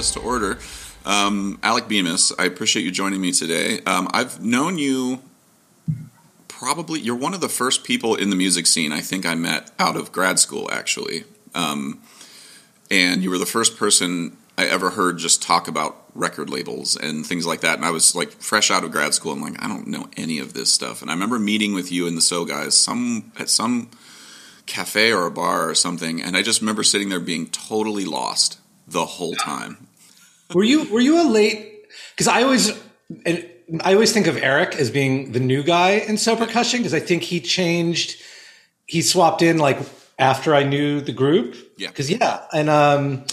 this to order. Um, Alec Bemis, I appreciate you joining me today. Um, I've known you probably, you're one of the first people in the music scene I think I met out of grad school, actually. Um, and you were the first person I ever heard just talk about record labels and things like that. And I was like fresh out of grad school. I'm like, I don't know any of this stuff. And I remember meeting with you and the So guys some at some cafe or a bar or something, and I just remember sitting there being totally lost the whole time. Were you were you a late? Because I always and I always think of Eric as being the new guy in So Percussion because I think he changed. He swapped in like after I knew the group. Yeah. Because yeah, and um,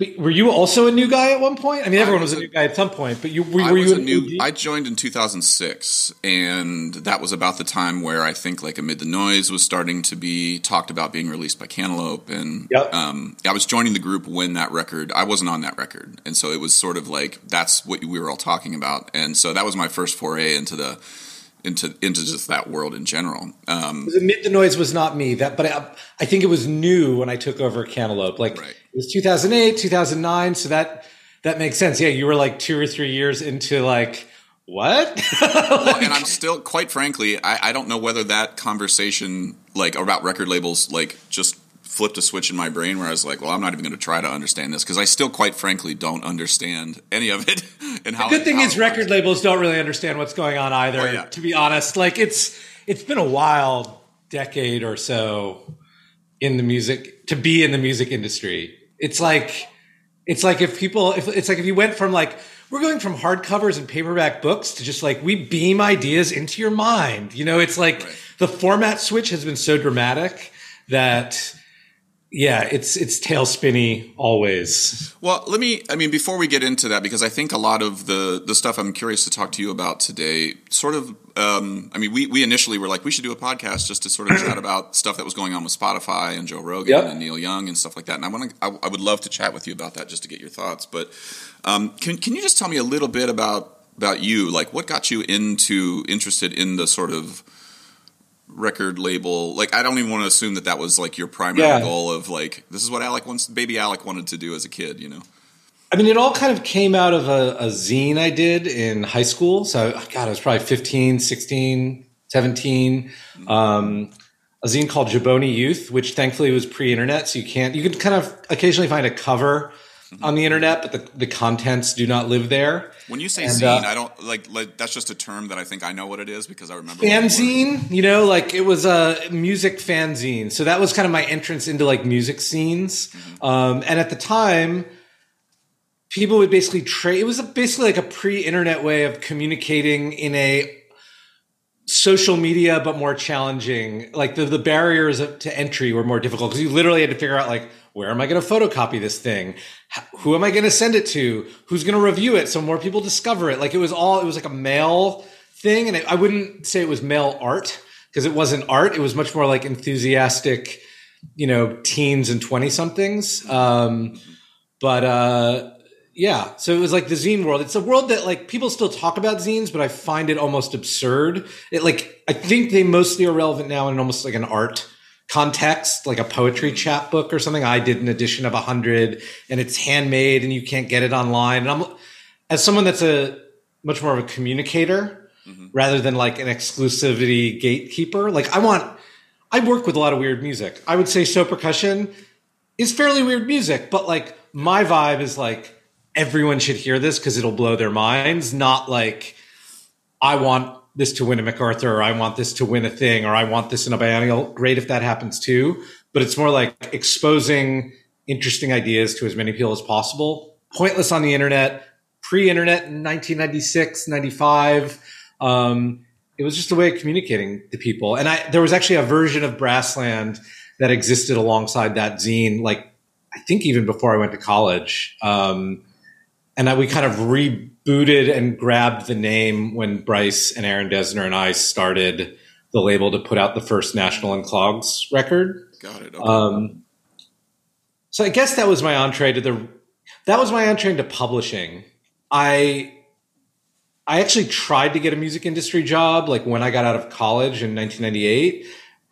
but were you also a new guy at one point? I mean, everyone was, was, a new guy at some point, but you were, I were you a new? I joined in 2006, and that was about the time where I think like Amid the Noise was starting to be talked about being released by Cantaloupe, and yep. um, I was joining the group when that record. I wasn't on that record, and so it was sort of like that's what we were all talking about, and so that was my first foray into the into into just that world in general. Um, Amid the Noise was not me that, but I, I, think it was new when I took over Cantaloupe. Like right. it was 2008, 2009, so that that makes sense. Yeah, you were like two or three years into like what? like, well, and I'm still, quite frankly, I, I don't know whether that conversation like about record labels like just flipped a switch in my brain where I was like, well, I'm not even going to try to understand this because I still, quite frankly, don't understand any of it. and how the good thing how is, record works. labels don't really understand what's going on either. Oh, yeah. To be honest, like it's it's been a wild decade or so in the music to be in the music industry. It's like it's like if people if it's like if you went from like we're going from hardcovers and paperback books to just like we beam ideas into your mind. You know, it's like right. the format switch has been so dramatic that yeah, it's it's tail spinny always. Well, let me. I mean, before we get into that, because I think a lot of the the stuff I'm curious to talk to you about today, sort of. Um, I mean, we we initially were like we should do a podcast just to sort of chat about stuff that was going on with Spotify and Joe Rogan yep. and Neil Young and stuff like that. And I want to. I, I, would love to chat with you about that just to get your thoughts. But um, can can you just tell me a little bit about about you? Like, what got you into interested in the sort of record label like i don't even want to assume that that was like your primary yeah. goal of like this is what alec wants baby alec wanted to do as a kid you know i mean it all kind of came out of a, a zine i did in high school so god i was probably 15 16 17 mm-hmm. um, a zine called jaboni youth which thankfully was pre-internet so you can't you can kind of occasionally find a cover. On the internet, but the, the contents do not live there. When you say and, zine, uh, I don't like, like that's just a term that I think I know what it is because I remember fanzine. You know, like it was a music fanzine, so that was kind of my entrance into like music scenes. Mm-hmm. Um, and at the time, people would basically trade. It was a, basically like a pre-internet way of communicating in a social media, but more challenging. Like the the barriers to entry were more difficult because you literally had to figure out like where am I going to photocopy this thing? Who am I going to send it to? Who's going to review it so more people discover it? Like it was all, it was like a mail thing. And it, I wouldn't say it was mail art because it wasn't art. It was much more like enthusiastic, you know, teens and 20 somethings. Um, but, uh, yeah. So it was like the zine world. It's a world that like people still talk about zines, but I find it almost absurd. It like, I think they mostly are relevant now in almost like an art context, like a poetry chapbook or something. I did an edition of a hundred and it's handmade and you can't get it online. And I'm, as someone that's a much more of a communicator mm-hmm. rather than like an exclusivity gatekeeper, like I want, I work with a lot of weird music. I would say so percussion is fairly weird music, but like my vibe is like everyone should hear this because it'll blow their minds, not like I want this to win a MacArthur or I want this to win a thing or I want this in a biennial. Great if that happens too. But it's more like exposing interesting ideas to as many people as possible. Pointless on the internet, pre-internet in 1996, 95. Um, it was just a way of communicating to people. And I, there was actually a version of Brassland that existed alongside that zine, like I think even before I went to college. Um, and we kind of rebooted and grabbed the name when Bryce and Aaron Dessner and I started the label to put out the first National and Clogs record. Got it. Okay. Um, so I guess that was my entree to the that was my entree into publishing. I I actually tried to get a music industry job like when I got out of college in 1998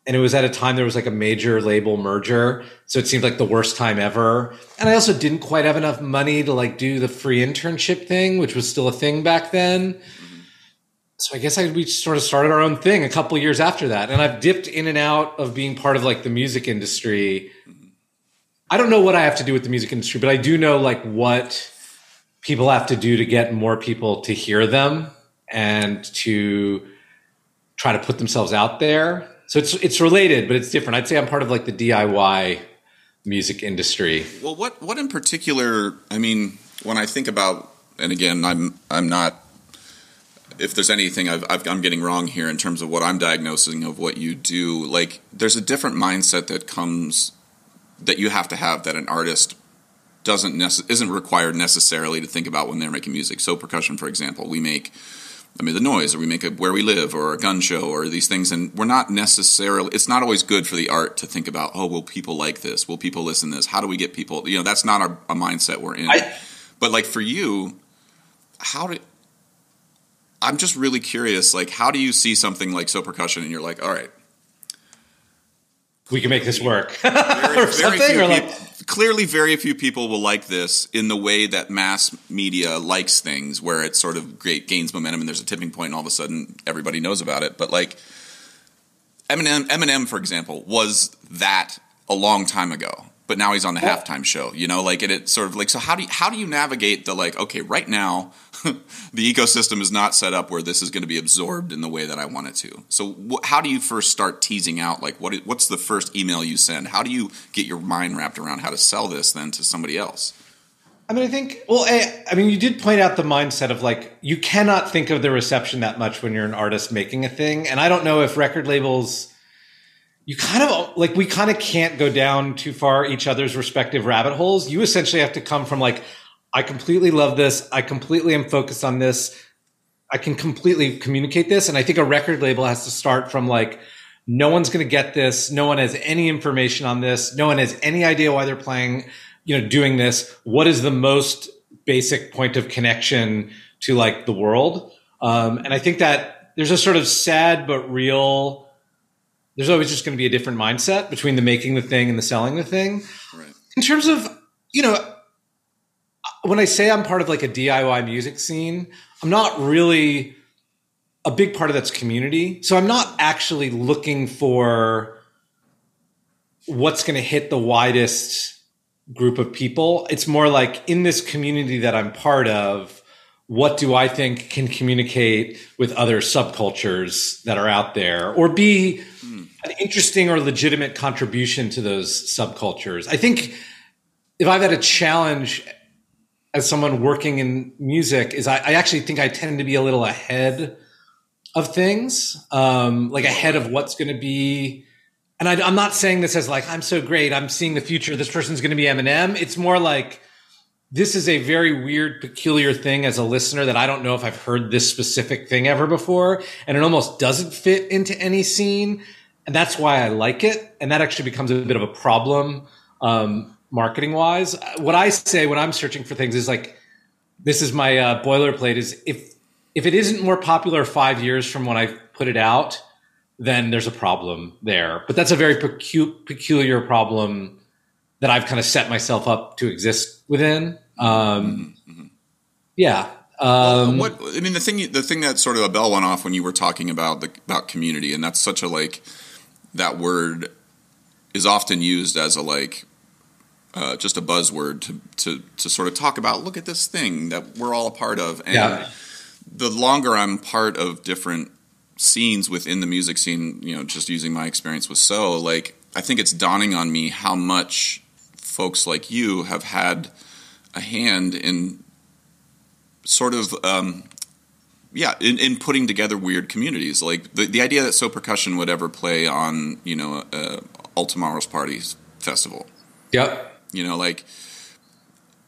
and it was at a time there was like a major label merger so it seemed like the worst time ever. And i also didn't quite have enough money to like do the free internship thing which was still a thing back then. So i guess I, we sort of started our own thing a couple years after that. And i've dipped in and out of being part of like the music industry. I don't know what i have to do with the music industry but i do know like what people have to do to get more people to hear them and to try to put themselves out there so it's it's related, but it's different. I'd say I'm part of like the DIY music industry. Well, what what in particular? I mean, when I think about, and again, I'm I'm not. If there's anything i am getting wrong here in terms of what I'm diagnosing of what you do, like there's a different mindset that comes that you have to have that an artist doesn't nece- isn't required necessarily to think about when they're making music. So percussion, for example, we make Amid the Noise, or we make a where we live, or a gun show, or these things, and we're not necessarily. It's not always good for the art to think about. Oh, will people like this? Will people listen to this? How do we get people? You know, that's not our, a mindset we're in. I, but like for you, how do? I'm just really curious. Like, how do you see something like so percussion, and you're like, all right, we can make this work, very, or something, or like clearly very few people will like this in the way that mass media likes things where it sort of great gains momentum and there's a tipping point and all of a sudden everybody knows about it. But like Eminem Eminem for example was that a long time ago but now he's on the halftime show you know? Like it, it sort of like so how do you, how do you navigate the like okay right now the ecosystem is not set up where this is going to be absorbed in the way that I want it to. So, wh- how do you first start teasing out like what? what's the first email you send? How do you get your mind wrapped around how to sell this then to somebody else? I mean, I think. Well, I, I mean, you did point out the mindset of like you cannot think of the reception that much when you're an artist making a thing, and I don't know if record labels. You kind of like we kind of can't go down too far each other's respective rabbit holes. You essentially have to come from like I completely love this. I completely am focused on this. I can completely communicate this. And I think a record label has to start from like, no one's going to get this. No one has any information on this. No one has any idea why they're playing, you know, doing this. What is the most basic point of connection to like the world? Um, and I think that there's a sort of sad but real, there's always just going to be a different mindset between the making the thing and the selling the thing. Right. In terms of, you know, when I say I'm part of like a DIY music scene, I'm not really a big part of that's community. So I'm not actually looking for what's going to hit the widest group of people. It's more like in this community that I'm part of, what do I think can communicate with other subcultures that are out there or be hmm. an interesting or legitimate contribution to those subcultures? I think if I've had a challenge as someone working in music is I, I, actually think I tend to be a little ahead of things, um, like ahead of what's going to be. And I, am not saying this as like I'm so great. I'm seeing the future. This person's going to be Eminem. It's more like this is a very weird, peculiar thing as a listener that I don't know if I've heard this specific thing ever before, and it almost doesn't fit into any scene. And that's why I like it. And that actually becomes a bit of a problem. Um, marketing wise. What I say when I'm searching for things is like, this is my uh, boilerplate is if if it isn't more popular five years from when I put it out, then there's a problem there. But that's a very pecu- peculiar problem that I've kind of set myself up to exist within. Um, mm-hmm. Yeah. Um, what I mean, the thing, the thing that sort of a bell went off when you were talking about the about community, and that's such a like that word is often used as a like uh, just a buzzword to, to to sort of talk about. Look at this thing that we're all a part of, and yeah. the longer I'm part of different scenes within the music scene, you know, just using my experience with so, like I think it's dawning on me how much folks like you have had a hand in sort of um, yeah in, in, putting together weird communities like the, the idea that so percussion would ever play on you know uh, all tomorrow's parties festival yep you know, like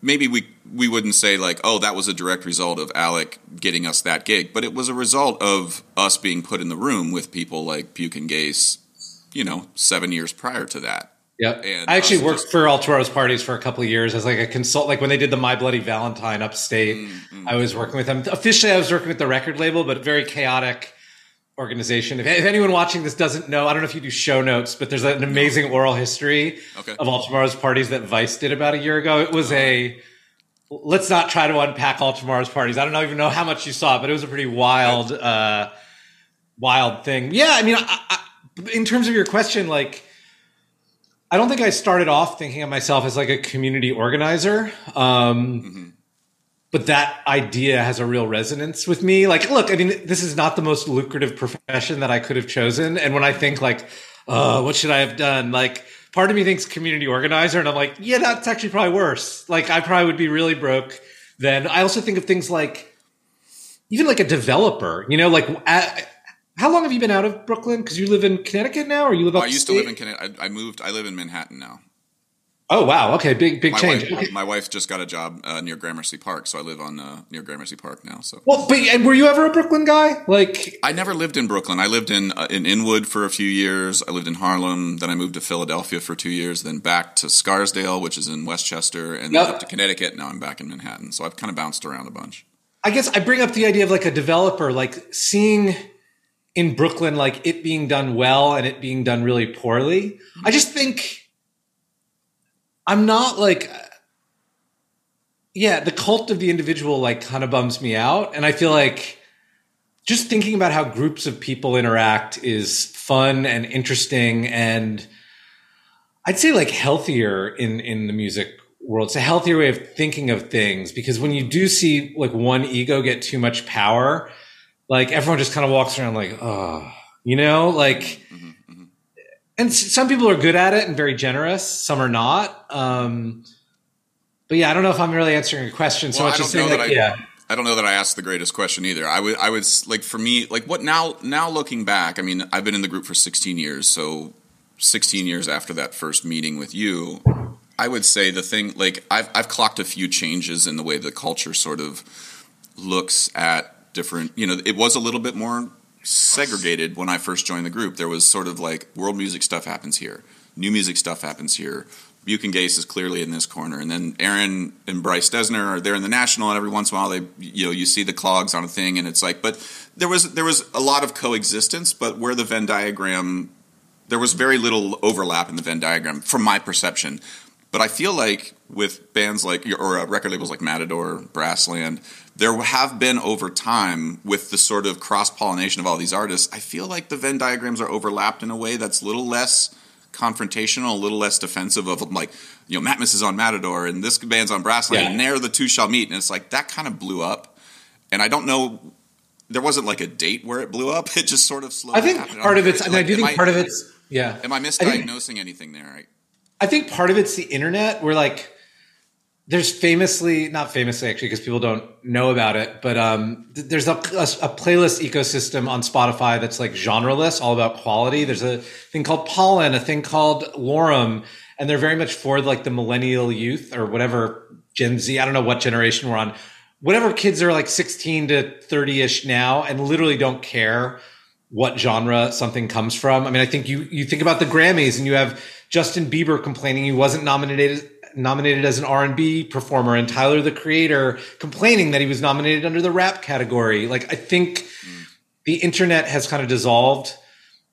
maybe we we wouldn't say like, oh, that was a direct result of Alec getting us that gig, but it was a result of us being put in the room with people like Buke and Gase, you know, seven years prior to that. Yep. And I actually worked just, for Tomorrow's Parties for a couple of years as like a consult. Like when they did the My Bloody Valentine upstate, mm-hmm. I was working with them. Officially, I was working with the record label, but very chaotic organization. If, if, anyone watching this doesn't know, I don't know if you do show notes, but there's an amazing oral history okay. of all tomorrow's parties that Vice did about a year ago. It was a let's not try to unpack all tomorrow's parties. I don't even know how much you saw, but it was a pretty wild, uh, wild thing. Yeah, I mean, I, I, in terms of your question, like. I don't think I started off thinking of myself as like a community organizer. Um, mm-hmm but that idea has a real resonance with me. Like, look, I mean, this is not the most lucrative profession that I could have chosen. And when I think like, uh, what should I have done? Like, part of me thinks community organizer, and I'm like, yeah, that's actually probably worse. Like, I probably would be really broke. Then I also think of things like, even like a developer. You know, like, at, how long have you been out of Brooklyn? Because you live in Connecticut now, or you live? Oh, I used to live in Connecticut. I, I moved. I live in Manhattan now. Oh wow! Okay, big big my change. Wife, my wife just got a job uh, near Gramercy Park, so I live on uh, near Gramercy Park now. So well, but and were you ever a Brooklyn guy? Like I never lived in Brooklyn. I lived in uh, in Inwood for a few years. I lived in Harlem. Then I moved to Philadelphia for two years. Then back to Scarsdale, which is in Westchester, and then up to Connecticut. Now I'm back in Manhattan. So I've kind of bounced around a bunch. I guess I bring up the idea of like a developer, like seeing in Brooklyn, like it being done well and it being done really poorly. Mm-hmm. I just think I'm not like yeah, the cult of the individual like kind of bums me out and I feel like just thinking about how groups of people interact is fun and interesting and I'd say like healthier in in the music world. It's a healthier way of thinking of things because when you do see like one ego get too much power, like everyone just kind of walks around like, oh, you know, like mm-hmm and some people are good at it and very generous. Some are not. Um, but yeah, I don't know if I'm really answering your question. So well, much as saying like, I, yeah. I don't know that I asked the greatest question either. I would, I would like for me, like what now? Now looking back, I mean, I've been in the group for 16 years. So 16 years after that first meeting with you, I would say the thing, like I've, I've clocked a few changes in the way the culture sort of looks at different. You know, it was a little bit more segregated when I first joined the group. There was sort of like world music stuff happens here, new music stuff happens here. Buke and Gase is clearly in this corner, and then Aaron and Bryce Dessner are there in the national, and every once in a while they, you know, you see the clogs on a thing, and it's like, but there was there was a lot of coexistence, but where the Venn diagram, there was very little overlap in the Venn diagram from my perception. But I feel like with bands like or uh, record labels like Matador, Brassland, there have been over time with the sort of cross pollination of all these artists. I feel like the Venn diagrams are overlapped in a way that's a little less confrontational, a little less defensive of like, you know, Matmos is on Matador and this band's on Brassland, yeah. and there the two shall meet, and it's like that kind of blew up. And I don't know, there wasn't like a date where it blew up. It just sort of slowed. I think part of it's, and I do think part of it's, yeah. Am I misdiagnosing think, anything there? I, I think part of it's the internet. Where like there's famously not famously actually because people don't know about it but um, there's a, a, a, playlist ecosystem on spotify that's like genreless all about quality. There's a thing called pollen a thing called lorem and they're very much for like the millennial youth or whatever gen z i don't know what generation we're on whatever kids are like 16 to 30ish now and literally don't care what genre something comes from. I mean i think you you think about the grammys and you have justin bieber complaining he wasn't nominated nominated as an R&B performer and Tyler the Creator complaining that he was nominated under the rap category. Like I think mm. the internet has kind of dissolved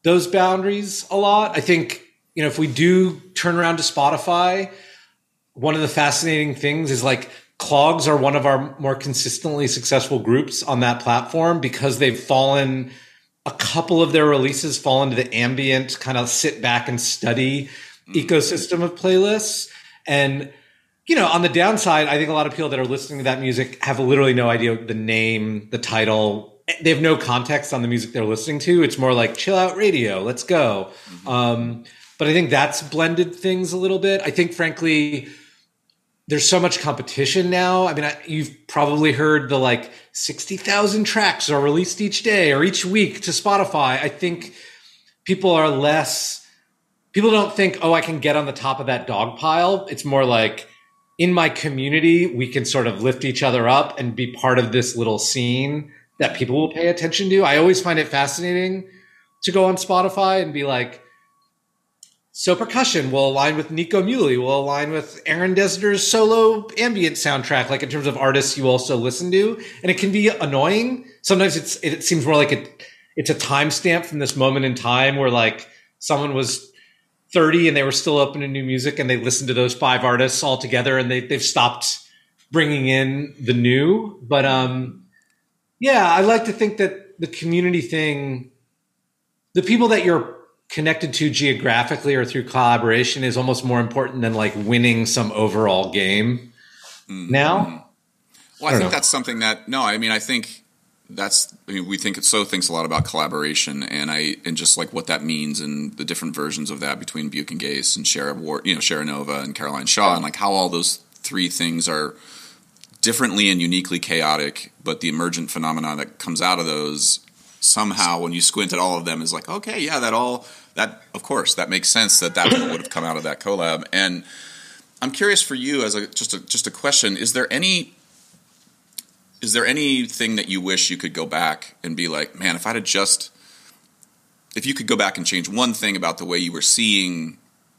those boundaries a lot. I think, you know, if we do turn around to Spotify, one of the fascinating things is like Clogs are one of our more consistently successful groups on that platform because they've fallen a couple of their releases fall into the ambient kind of sit back and study mm. ecosystem of playlists and you know, on the downside, I think a lot of people that are listening to that music have literally no idea the name, the title. They have no context on the music they're listening to. It's more like chill out radio. Let's go. Mm-hmm. Um, but I think that's blended things a little bit. I think, frankly, there's so much competition now. I mean, I, you've probably heard the like 60,000 tracks are released each day or each week to Spotify. I think people are less people don't think, oh, I can get on the top of that dog pile. It's more like in my community, we can sort of lift each other up and be part of this little scene that people will pay attention to. I always find it fascinating to go on Spotify and be like, so percussion will align with Nico Muhly, will align with Aaron Dessner's solo ambient soundtrack, like in terms of artists you also listen to. And it can be annoying. Sometimes it's it seems more like it it's a timestamp from this moment in time where like someone was 30 and they were still open to new music and they listened to those five artists all together and they, they've stopped bringing in the new. But um, yeah, I like to think that the community thing, the people that you're connected to geographically or through collaboration is almost more important than like winning some overall game mm-hmm. now. Well, I, I think know. that's something that no, I mean, I think that's I mean, we think it so thinks a lot about collaboration and I and just like what that means and the different versions of that between Buke and Gase and Shara War, you know, Shara Nova and Caroline Shaw and like how all those three things are differently and uniquely chaotic, but the emergent phenomena that comes out of those somehow when you squint at all of them is like, okay, yeah, that all that of course that makes sense that that would have come out of that collab. And I'm curious for you as a just a just a question: Is there any is there anything that you wish you could go back and be like, man, if I'd have just, if you could go back and change one thing about the way you were seeing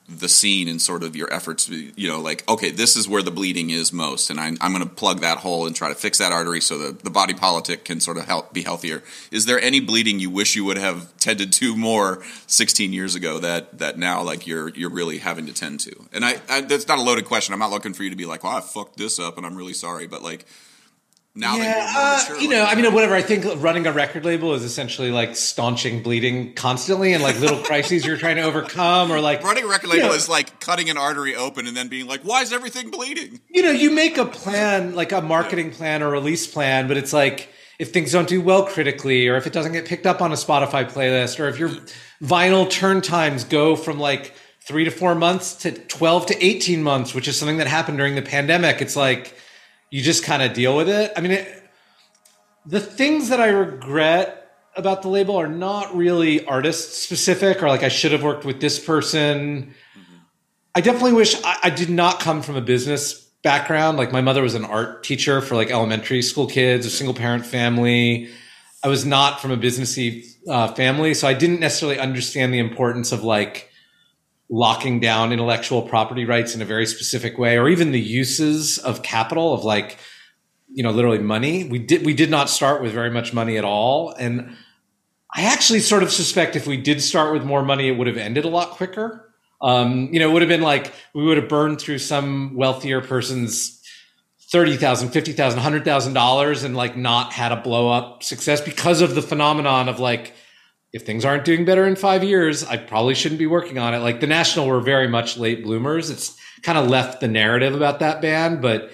the scene and sort of your efforts, you know, like, okay, this is where the bleeding is most, and I, am I'm going to plug that hole and try to fix that artery so that the body politic can sort of help be healthier. Is there any bleeding you wish you would have tended to more 16 years ago that that now like you're you're really having to tend to? And I, I that's not a loaded question. I'm not looking for you to be like, well, I fucked this up and I'm really sorry, but like now yeah, uh, you know, I mean, whatever. I think running a record label is essentially like staunching bleeding constantly, and like little crises you're trying to overcome, or like running a record label know, is like cutting an artery open and then being like, "Why is everything bleeding?" You know, you make a plan, like a marketing plan or release plan, but it's like if things don't do well critically, or if it doesn't get picked up on a Spotify playlist, or if your vinyl turn times go from like three to four months to twelve to eighteen months, which is something that happened during the pandemic. It's like you just kind of deal with it. I mean, it, the things that I regret about the label are not really artist specific or like I should have worked with this person. Mm-hmm. I definitely wish I, I, did not come from a business background. Like my mother was an art teacher for like elementary school kids, a single parent family. I was not from a businessy uh, family, so I didn't necessarily understand the importance of like locking down intellectual property rights in a very specific way or even the uses of capital of like you know literally money. We did we did not start with very much money at all and i actually sort of suspect if we did start with more money it would have ended a lot quicker. Um, you know it would have been like we would have burned through some wealthier person's $30,000, $50,000, $100,000 and like not had a blow up success because of the phenomenon of like if things aren't doing better in five years, I probably shouldn't be working on it. Like the National were very much late bloomers. It's kind of left the narrative about that band, but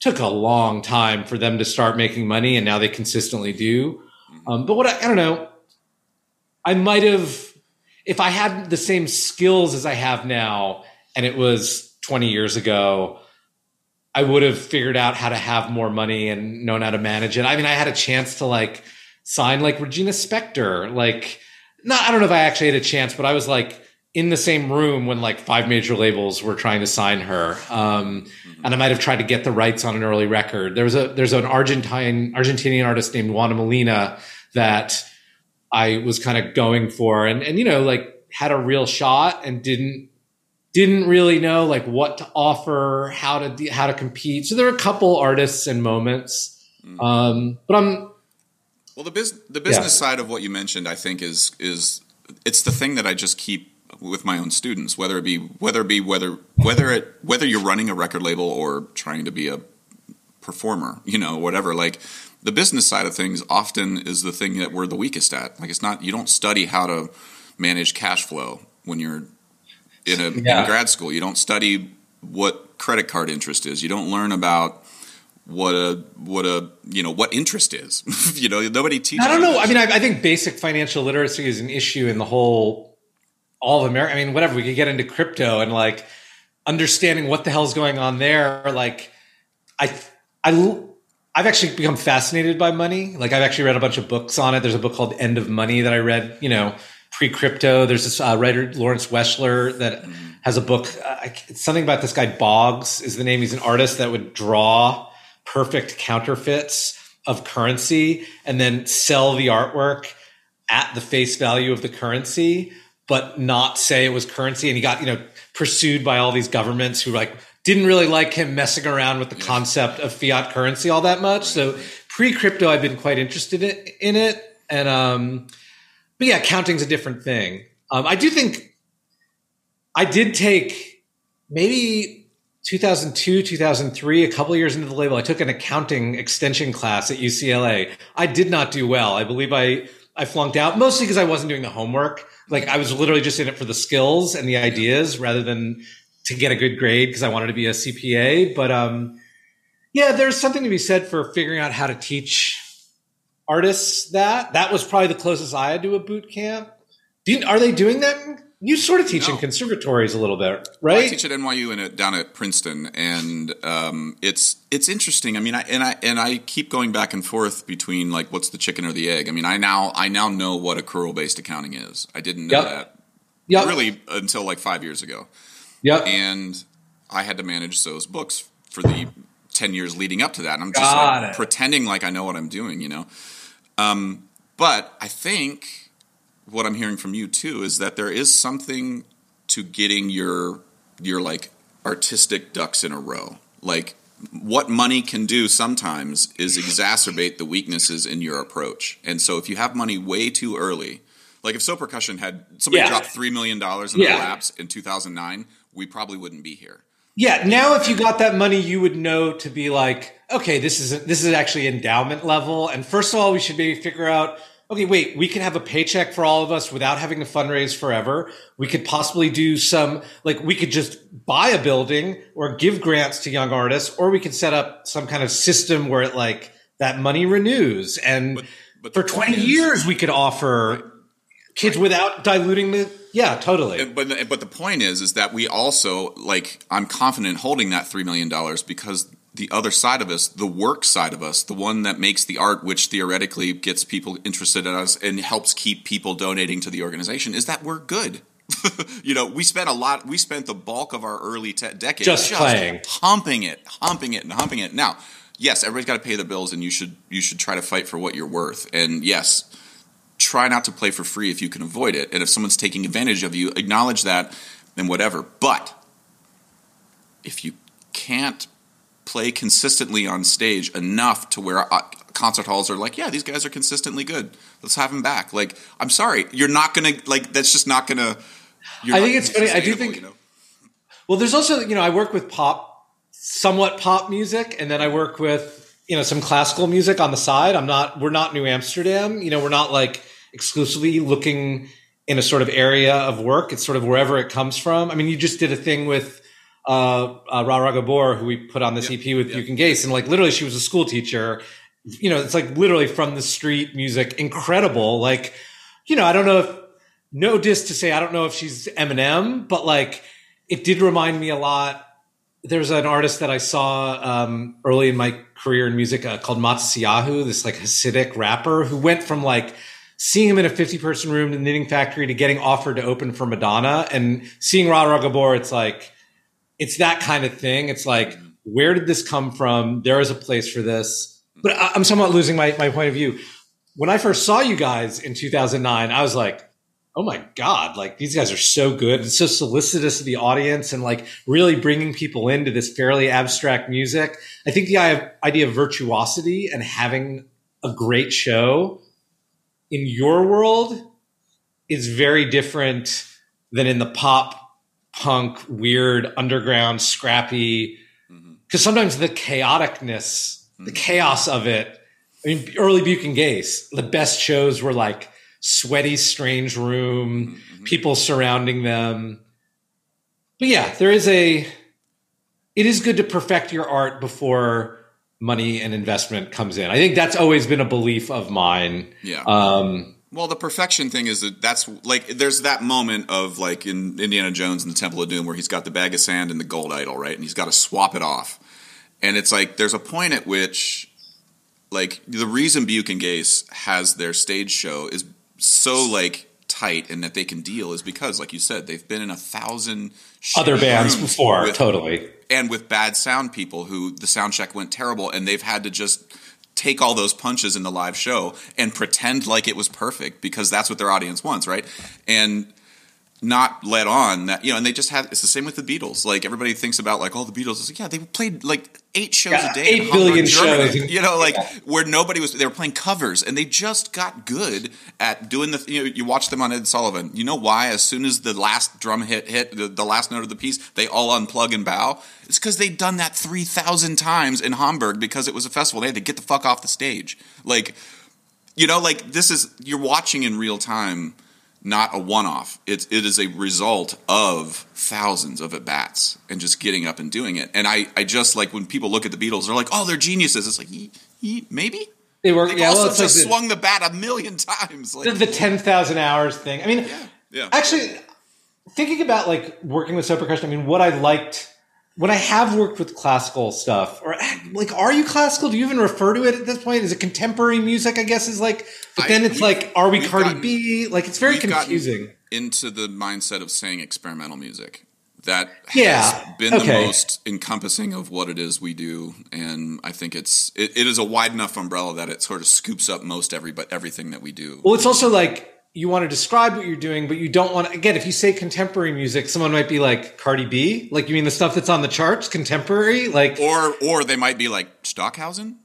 took a long time for them to start making money, and now they consistently do. Um, but what I, I don't know, I might have, if I had the same skills as I have now, and it was 20 years ago, I would have figured out how to have more money and known how to manage it. I mean, I had a chance to like sign like Regina Spektor. Like, not, I don't know if I actually had a chance, but I was like in the same room when like five major labels were trying to sign her. Um, mm-hmm. and I might have tried to get the rights on an early record. There was a, there's an Argentine, Argentinian artist named Juana Molina that I was kind of going for and, and, you know, like had a real shot and didn't, didn't really know like what to offer, how to, how to compete. So there are a couple artists and moments. Mm-hmm. Um, but I'm, well, the, biz- the business yeah. side of what you mentioned, I think, is is it's the thing that I just keep with my own students, whether it be whether it be whether whether it whether you're running a record label or trying to be a performer, you know, whatever. Like the business side of things often is the thing that we're the weakest at. Like it's not you don't study how to manage cash flow when you're in a yeah. in grad school. You don't study what credit card interest is. You don't learn about what a what a you know what interest is. you know, nobody teaches. I don't know. I mean, I, I, think basic financial literacy is an issue in the whole all of America. I mean, whatever we could get into crypto and like understanding what the hell's going on there. Like, I I I've actually become fascinated by money. Like, I've actually read a bunch of books on it. There's a book called End of Money that I read. You know, pre crypto. There's this uh, writer Lawrence Weschler that. Mm-hmm. Has a book, uh, something about this guy Boggs is the name. He's an artist that would draw perfect counterfeits of currency and then sell the artwork at the face value of the currency but not say it was currency. And he got you know pursued by all these governments who like didn't really like him messing around with the concept of fiat currency all that much. So pre crypto i've been quite interested in, in it. And um but yeah, counting's a different thing. Um, I do think I did take maybe 2002, 2003, a couple years into the label. I took an accounting extension class at UCLA. I did not do well. I believe I I flunked out mostly because I wasn't doing the homework. Like I was literally just in it for the skills and the ideas rather than to get a good grade because I wanted to be a CPA. But um, yeah, there's something to be said for figuring out how to teach artists that. That was probably the closest I had to a boot camp. You, are they doing that? You sort of teach no. in conservatories a little bit, right? Well, I teach at NYU and at, down at Princeton, and um, it's it's interesting. I mean, I and I and I keep going back and forth between like what's the chicken or the egg. I mean, I now I now know what accrual based accounting is. I didn't know yep. that yep. really until like five years ago. Yeah, and I had to manage those books for the ten years leading up to that. And I'm just like, pretending like I know what I'm doing, you know. Um, but I think what I'm hearing from you too is that there is something to getting your your like artistic ducks in a row. Like what money can do sometimes is exacerbate the weaknesses in your approach. And so if you have money way too early, like if So Percussion had somebody yeah. drop three million dollars in yeah. their laps in 2009, we probably wouldn't be here. Yeah, now if you got that money, you would know to be like, okay, this is this is actually endowment level, and first of all, we should maybe figure out okay, wait, we can have a paycheck for all of us without having to fundraise forever. We could possibly do some, like, we could just buy a building or give grants to young artists, or we could set up some kind of system where it, like, that money renews. And but, but for 20 is, years, we could offer kids right. without diluting the, yeah, totally. But, but the point is, is that we also, like, I'm confident holding that $3 million because the other side of us, the work side of us, the one that makes the art, which theoretically gets people interested in us and helps keep people donating to the organization, is that we're good. you know, we spent a lot. We spent the bulk of our early te- decade just, just playing, humping it, humping it, and humping it. Now, yes, everybody's got to pay the bills, and you should you should try to fight for what you're worth. And yes, try not to play for free if you can avoid it. And if someone's taking advantage of you, acknowledge that and whatever. But if you can't play consistently on stage enough to where uh, concert halls are like, yeah, these guys are consistently good. Let's have them back. Like, I'm sorry, you're not gonna like. That's just not gonna. I think it's funny. I do think. You know? Well, there's also you know I work with pop, somewhat pop music, and then I work with you know some classical music on the side. I'm not. We're not New Amsterdam. You know, we're not like exclusively looking in a sort of area of work. It's sort of wherever it comes from. I mean, you just did a thing with uh, uh, Ra Gabor, who we put on this EP with Buke and Gase, and like literally, she was a school teacher. You know, it's like literally from the street music, incredible. Like, you know, I don't know if no diss to say I don't know if she's Eminem, but like it did remind me a lot. There's an artist that I saw um, early in my career in music uh, called Matisyahu, this like Hasidic rapper who went from like seeing him in a 50 person room in the knitting factory to getting offered to open for Madonna and seeing Ra Gabor, it's like it's that kind of thing. It's like, mm-hmm. where did this come from? There is a place for this. But I, am somewhat losing my, my point of view. When I first saw you guys in 2009, I was like, oh my God, like these guys are so good and so solicitous of the audience and like really bringing people into this fairly abstract music. I think the idea of virtuosity and having a great show in your world is very different than in the pop punk, weird, underground, scrappy. Because mm-hmm. sometimes the chaoticness, mm-hmm. the chaos of it. I mean, early Buke and Gase, the best shows were like sweaty, strange room, mm-hmm. people surrounding them. But yeah, there is a. It is good to perfect your art before money and investment comes in. I think that's always been a belief of mine. Yeah. Um, well, the perfection thing is that that's like there's that moment of like in Indiana Jones and the Temple of Doom where he's got the bag of sand and the gold idol, right? And he's got to swap it off. And it's like there's a point at which like the reason Buke and Gase has their stage show is so like tight and that they can deal is because like you said they've been in a thousand other bands before with, totally and with bad sound people who the sound check went terrible and they've had to just take all those punches in the live show and pretend like it was perfect because that's what their audience wants, right? And not let on that you know, and they just had it's the same with the Beatles. Like everybody thinks about like, oh, the Beatles. It's like, yeah, they played like eight shows Yeah, a day, eight billion shows. You know, like where nobody was. They were playing covers, and they just got good at doing the. You know, you watch them on Ed Sullivan. You know why? As soon as the last drum hit hit the, the last note of the piece, they all unplug and bow. It's because they'd done that three thousand times in Hamburg because it was a festival. They had to get the fuck off the stage. Like, you know, like this is you're watching in real time not a one-off. It's it is a result of thousands of at bats and just getting up and doing it. And I I just like when people look at the Beatles, they're like, oh, they're geniuses. It's like maybe They were they've yeah. also Well, it's like just the- swung the bat a million times. Like, the, the 10,000 hours thing. I mean, yeah. yeah. actually, thinking about like working with solo percussion, I mean, what I liked when I have worked with classical stuff, or like, are you classical? Do you even refer to it at this point? Is it contemporary music? I guess is like, but I- then it's like, are we Cardi gotten- B? Like, it's very confusing. into the mindset of saying experimental music. That Yeah, has been okay. the most encompassing of what it is we do, and I think it's it, it is a wide enough umbrella that it sort of scoops up most every but everything that we do. Well, it's also like you want to describe what you're doing, but you don't want to. Again, if you say contemporary music, someone might be like Cardi B. Like, you mean the stuff that's on the charts, contemporary? Like, or or they might be like Stockhausen.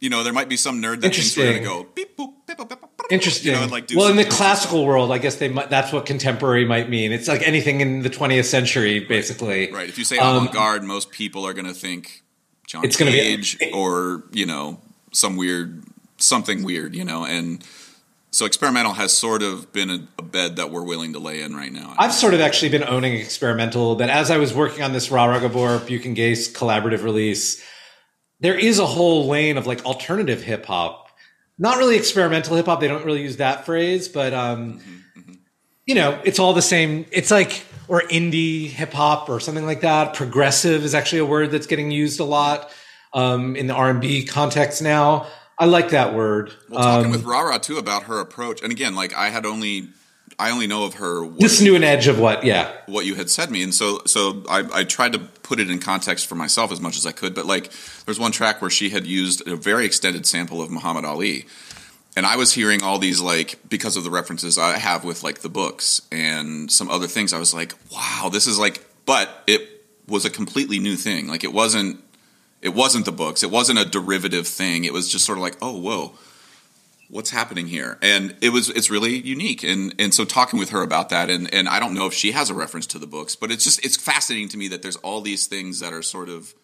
You know, there might be some nerd that thinks we're going to Interesting. go beep boop beep boop, beep, boop, boop, Interesting. You know, like well, in the classical world, I guess they might, that's what contemporary might mean. It's like anything in the 20th century, basically. right. If you say Um, avant garde, most people are going to think John It's gonna be- or you know some weird something weird. You know, and so experimental has sort of been a, a bed that we're willing to lay in right now. I've sort of actually been owning experimental bit. As I was working on this Ra Ra Gabor Buke and Gase collaborative release, there is a whole lane of like alternative hip hop. Not really experimental hip hop. They don't really use that phrase, but um, you know, it's all the same. It's like or indie hip hop or something like that. Progressive is actually a word that's getting used a lot um, in the R and B context now. I like that word. Well, talking Um, with Rara too about her approach, and again, like I had only, I only know of her what, this new an edge of what? Yeah, what you had said me, and so so I, I tried to put it in context for myself as much as I could. But like, there's one track where she had used a very extended sample of Muhammad Ali, and I was hearing all these like because of the references I have with like the books and some other things. I was like, wow, this is like, but it was a completely new thing. Like it wasn't. It wasn't the books. It wasn't a derivative thing. It was just sort of like, oh, whoa, what's happening here and it was it's really unique and and so talking with her about that and and i don't know if she has a reference to the books but it's just it's fascinating to me that there's all these things that are sort of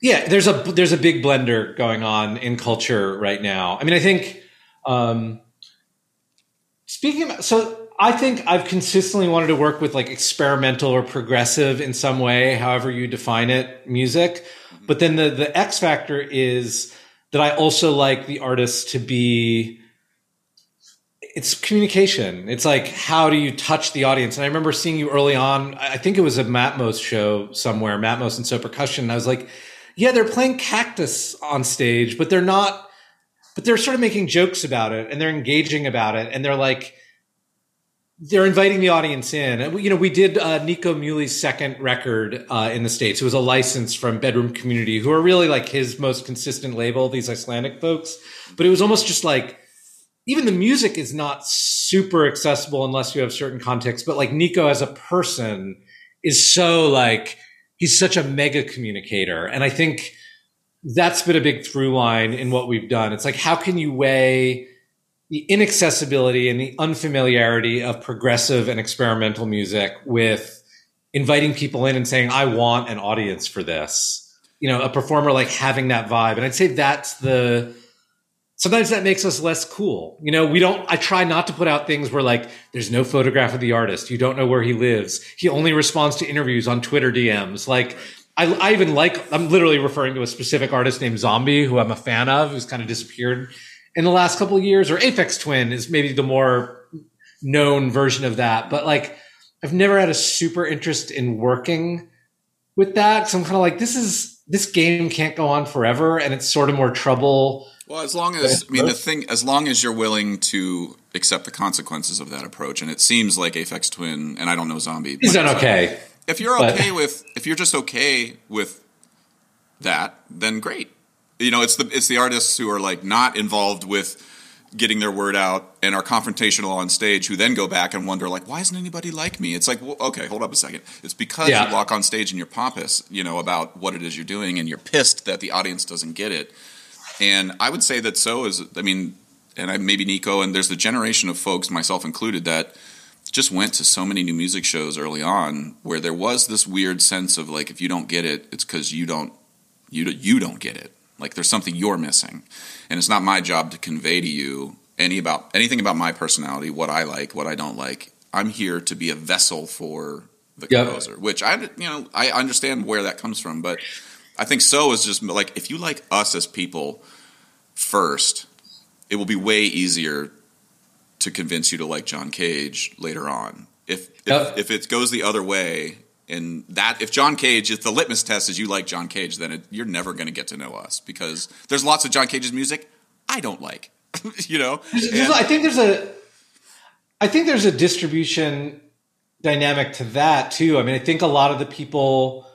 yeah there's a there's a big blender going on in culture right now i mean i think um speaking of so i think i've consistently wanted to work with like experimental or progressive in some way however you define it music but then the the x factor is that i also like the artist to be it's communication. It's like how do you touch the audience? And I remember seeing you early on. I think it was a Matmos show somewhere, Matmos and So Percussion. And I was like, yeah, they're playing Cactus on stage, but they're not. But they're sort of making jokes about it, and they're engaging about it, and they're like, they're inviting the audience in. And you know, we did uh, Nico Muhly's second record uh, in the states. It was a license from Bedroom Community, who are really like his most consistent label. These Icelandic folks, but it was almost just like even the music is not super accessible unless you have certain context. But like Nico as a person is so like he's such a mega communicator, and I think that's been a big through line in what we've done. It's like how can you weigh the inaccessibility and the unfamiliarity of progressive and experimental music with inviting people in and saying, I want an audience for this. You know, a performer like having that vibe. And I'd say that's the sometimes that makes us less cool. You know, we don't I try not to put out things where like there's no photograph of the artist. You don't know where he lives. He only responds to interviews on Twitter DMs. Like I, I even like I'm literally referring to a specific artist named Zomby, who I'm a fan of, who's kind of disappeared in the last couple of years, or Aphex Twin is maybe the more known version of that. But like, I've never had a super interest in working with that. So I'm kind of like, this is this game can't go on forever, and it's sort of more trouble. well as long as i mean the thing as long as you're willing to accept the consequences of that approach and it seems like Aphex Twin and I don't know Zomby He's but done okay. if you're but- okay with if you're just okay with that then great you know it's the it's the artists who are like not involved with getting their word out and are confrontational on stage who then go back and wonder like why isn't anybody like me? It's like well, okay hold up a second. It's because Yeah. you walk on stage and you're pompous you know about what it is you're doing and you're pissed that the audience doesn't get it. And i would say that so is i mean and I, maybe nico and there's the generation of folks myself included that just went to so many new music shows early on where there was this weird sense of like if you don't get it it's because you don't you you don't get it like there's something you're missing and it's not my job to convey to you any about anything about my personality what i like what i don't like i'm here to be a vessel for the Yep. composer which i you know i understand where that comes from but i think so is just like if you like us as people first it will be way easier to convince you to like John Cage later on. If if, Yep. if it goes the other way, and that if John Cage, if the litmus test is you like John Cage, then it, you're never going to get to know us because there's lots of John Cage's music I don't like. you know, There's- there's- I think there's a, I think there's a distribution dynamic to that too. I mean, I think a lot of the people,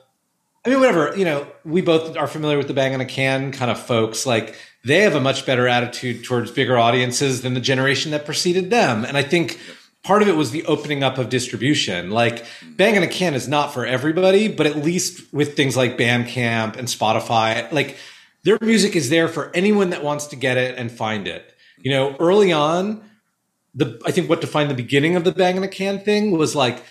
I mean, whatever you know, we both are familiar with the bang on a can kind of folks. Like they have a much better attitude towards bigger audiences than the generation that preceded them, and I think. Part of it was the opening up of distribution. Like Bang on a Can is not for everybody, but at least with things like Bandcamp and Spotify, like their music is there for anyone that wants to get it and find it. You know, early on, the I think what defined the beginning of the bang on a can thing was like,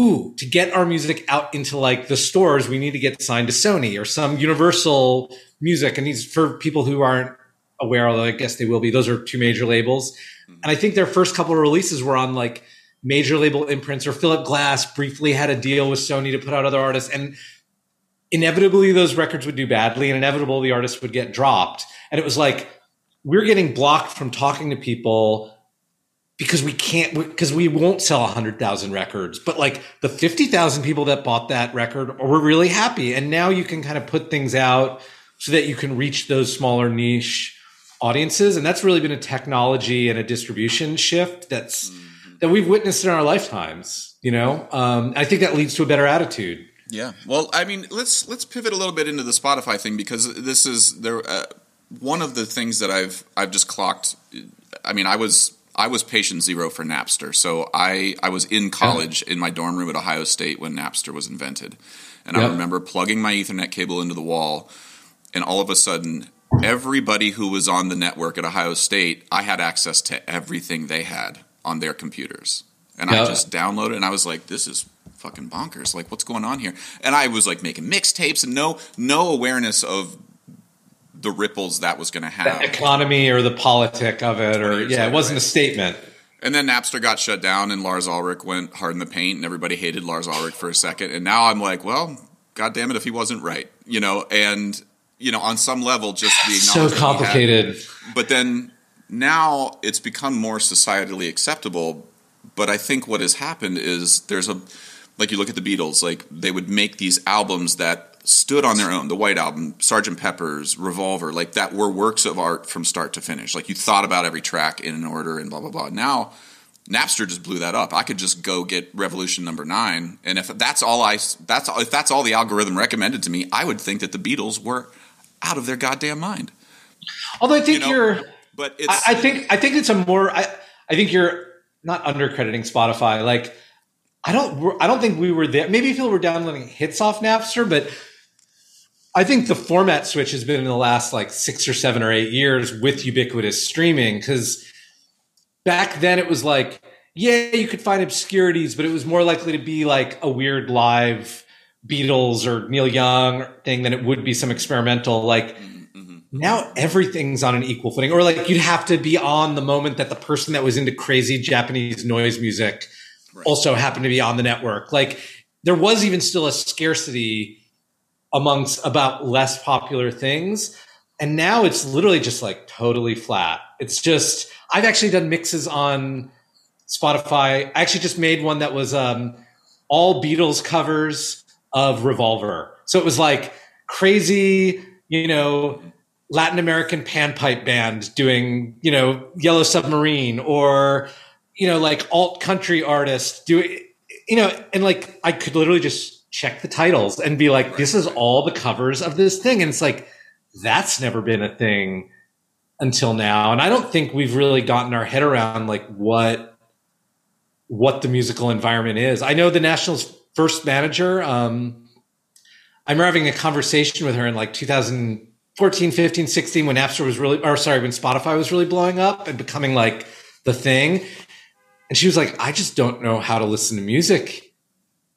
ooh, to get our music out into like the stores, we need to get signed to Sony or some Universal Music. And these for people who aren't aware, although I guess they will be, those are two major labels. And I think their first couple of releases were on like major label imprints or Philip Glass briefly had a deal with Sony to put out other artists. And inevitably those records would do badly and inevitably the artists would get dropped. And it was like, we're getting blocked from talking to people because we can't because we won't sell 100,000 records but like the 50,000 people that bought that record were really happy and now you can kind of put things out so that you can reach those smaller niche audiences and that's really been a technology and a distribution shift that's that we've witnessed in our lifetimes you know um, i think that leads to a better attitude Yeah. Well, I mean, let's let's pivot a little bit into the Spotify thing because this is there. Uh, one of the things that I've I've just clocked. I mean, I was I was patient zero for Napster, so I I was in college in my dorm room at Ohio State when Napster was invented, and I remember plugging my Ethernet cable into the wall, and all of a sudden. Everybody who was on the network at Ohio State, I had access to everything they had on their computers. And I just downloaded and I was like, this is fucking bonkers. Like, what's going on here? And I was like making mixtapes and no no awareness of the ripples that was going to the have. economy or the politic of it or years yeah it wasn't right. a statement And then Napster got shut down and Lars Ulrich went hard in the paint and everybody hated Lars Ulrich for a second. And now I'm like, well, god damn it if he wasn't right. You know, and you know, on some level just the so acknowledgement he had- complicated but then now it's become more societally acceptable. But I think what has happened is there's a like you look at the Beatles, like they would make these albums that stood on their own. The White Album, Sgt. Pepper's, Revolver, like that were works of art from start to finish. Like you thought about every track in an order and blah blah blah. Now Napster just blew that up. I could just go get Revolution Number Nine, and if that's all I that's if that's all the algorithm recommended to me, I would think that the Beatles were out of their goddamn mind. although i think You know, you're But it's I, I think I think it's a more I, I think you're not undercrediting Spotify. Like I don't I don't think we were there. Maybe people were downloading hits off Napster, but I think the format switch has been in the last like six or seven or eight years with ubiquitous streaming because back then it was like yeah you could find obscurities, but it was more likely to be like a weird live Beatles or Neil Young thing than it would be some experimental like now everything's on an equal footing. Or like you'd have to be on the moment that the person that was into crazy japanese noise music also happened to be on the network. Like there was even still a scarcity amongst about less popular things. And now it's literally just like totally flat. It's just i've actually done mixes on spotify. I actually just made one that was um, all beatles covers of revolver so it was like crazy you know Latin American panpipe band doing, you know, Yellow Submarine or, you know, like alt country artist doing, you know, and like I could literally just check the titles and be like, this is all the covers of this thing. And it's like, that's never been a thing until now, and I don't think we've really gotten our head around like what what the musical environment is. I know the National's first manager. Um, I remember having a conversation with her in like 2014, 15, 16 when Napster was really, or sorry, when Spotify was really blowing up and becoming like the thing. And she was like, I just don't know how to listen to music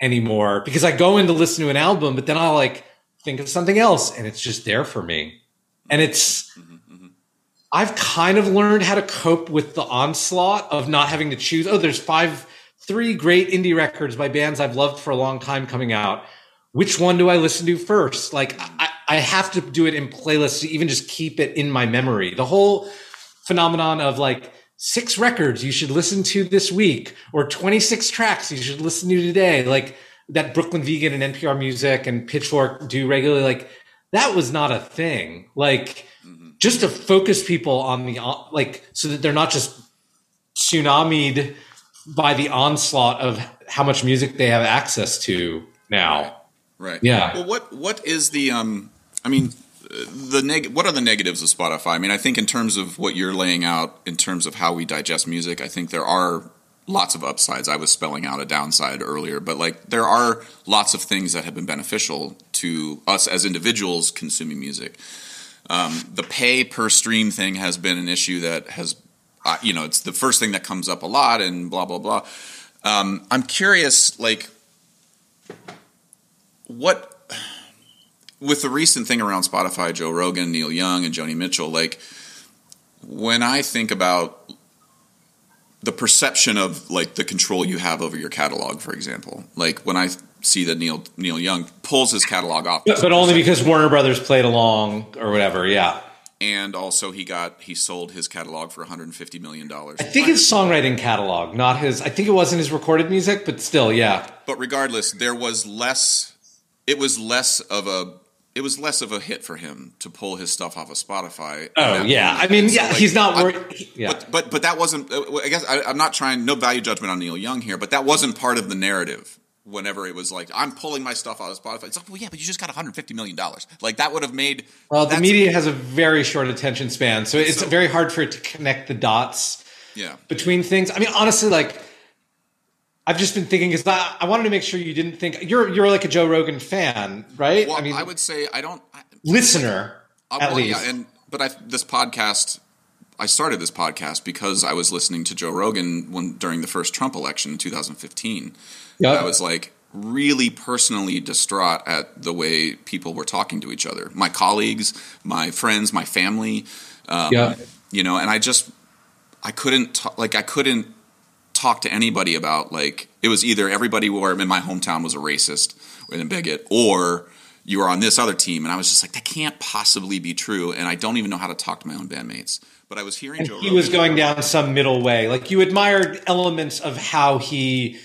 anymore because I go in to listen to an album, but then I'll like think of something else and it's just there for me. And it's, I've kind of learned how to cope with the onslaught of not having to choose. Oh, there's five, three great indie records by bands I've loved for a long time coming out. Which one do I listen to first? Like, I, I have to do it in playlists to even just keep it in my memory. The whole phenomenon of like, six records you should listen to this week or 26 tracks you should listen to today like that brooklyn vegan and npr music and pitchfork do regularly like that was not a thing like mm-hmm. just to focus people on the like so that they're not just tsunamied by the onslaught of how much music they have access to now right, right. yeah well what what is the um i mean the neg- what are the negatives of Spotify? I mean, I think in terms of what you're laying out in terms of how we digest music, I think there are lots of upsides. I was spelling out a downside earlier, but like there are lots of things that have been beneficial to us as individuals consuming music. Um, the pay per stream thing has been an issue that has, uh, you know, it's the first thing that comes up a lot, and blah blah blah. Um, I'm curious, like, what with the recent thing around Spotify, Joe Rogan, Neil Young, and Joni Mitchell, like when I think about the perception of like the control you have over your catalog, for example, like when I see that Neil Neil Young pulls his catalog off, but, but only because Warner Brothers played along or whatever, yeah. And also, he got he sold his catalog for 150 million dollars. I think his songwriting catalog, not his. I think it wasn't his recorded music, but still, yeah. But regardless, there was less. It was less of a it was less of a hit for him to pull his stuff off of Spotify. Oh yeah, moment. I mean, yeah, like, he's not worried. Yeah, but, but, but that wasn't. I guess I, am not trying. No value judgment on Neil Young here, but that wasn't part of the narrative. Whenever it was like, I'm pulling my stuff out of Spotify, it's like, well, yeah, but you just got 150 million dollars. Like that would have made. Well, the media has a very short attention span, so it's so, very hard for it to connect the dots. Yeah. Between things, I mean, honestly, like I've just been thinking because I, I, wanted to make sure you didn't think you're you're like a Joe Rogan fan, right? Well, I mean, I would say I don't listener uh, at well, least. Yeah, and but I, this podcast, I started this podcast because I was listening to Joe Rogan when during the first Trump election in 2015. Yeah, I was like really personally distraught at the way people were talking to each other, my colleagues, my friends, my family. Um, yeah, you know, and I just I couldn't t- like I couldn't talk to anybody about like it was either everybody were in my hometown was a racist and a bigot or you were on this other team and I was just like that can't possibly be true and I don't even know how to talk to my own bandmates. But I was hearing and Joe he Rogan was going down some middle way. Like you admired elements of how he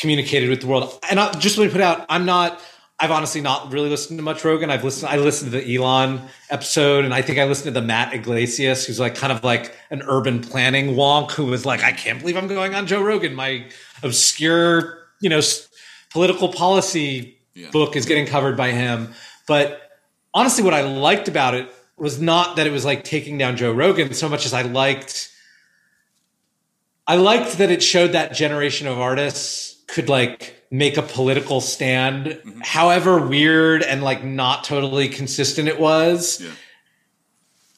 communicated with the world and I, just let me put out I'm not I've honestly not really listened to much Rogan. I've listened. I listened to the Elon episode, and I think I listened to the Matt Yglesias, who's like kind of like an urban planning wonk, who was like, "I can't believe I'm going on Joe Rogan. My obscure, you know, political policy yeah. book is getting covered by him." But honestly, what I liked about it was not that it was like taking down Joe Rogan so much as I liked. I liked that it showed that generation of artists could like make a political stand, mm-hmm. however weird and like not totally consistent it was, yeah.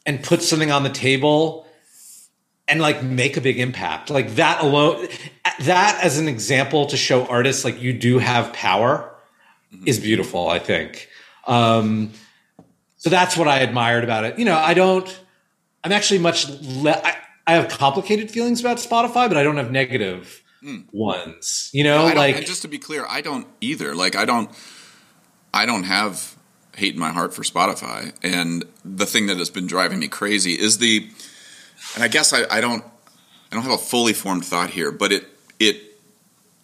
and put something on the table and like make a big impact. Like that alone, that as an example to show artists like you do have power mm-hmm. is beautiful, I think. Um, so that's what I admired about it. You know, I don't, I'm actually much less, I, I have complicated feelings about Spotify, but I don't have negative mm. ones. You know, like and just to be clear, I don't either. Like I don't, I don't have hate in my heart for Spotify. And the thing that has been driving me crazy is the, and I guess I, I don't, I don't have a fully formed thought here, but it it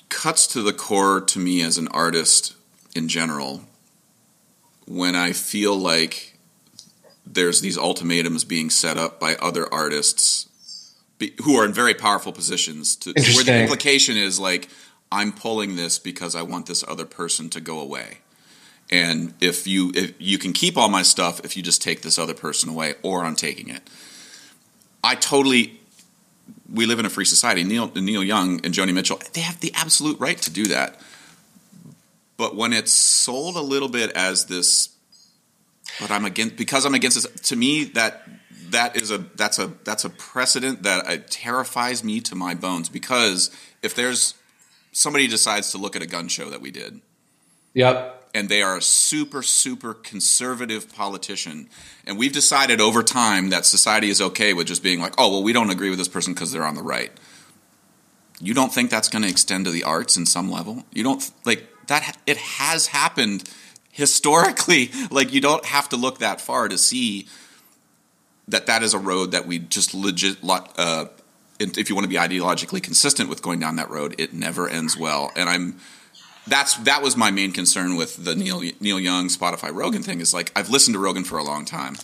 cuts to the core to me as an artist in general when I feel like there's these ultimatums being set up by other artists be, who are in very powerful positions. To, where the implication is like, I'm pulling this because I want this other person to go away. And if you if you can keep all my stuff if you just take this other person away, or I'm taking it. I totally. We live in a free society. Neil Neil Young and Joni Mitchell, they have the absolute right to do that. But when it's sold a little bit as this, but I'm against because I'm against this. To me, that that is a that's a that's a precedent that uh, terrifies me to my bones. Because if there's somebody decides to look at a gun show that we did, Yep. and they are a super super conservative politician and we've decided over time that society is okay with just being like oh well we don't agree with this person because they're on the right you don't think that's going to extend to the arts in some level you don't like that it has happened historically like you don't have to look that far to see that that is a road that we just legit uh, if you want to be ideologically consistent with going down that road it never ends well and i'm that's that was my main concern with the Neil Neil Young Spotify Rogan thing. Is like I've listened to Rogan for a long time.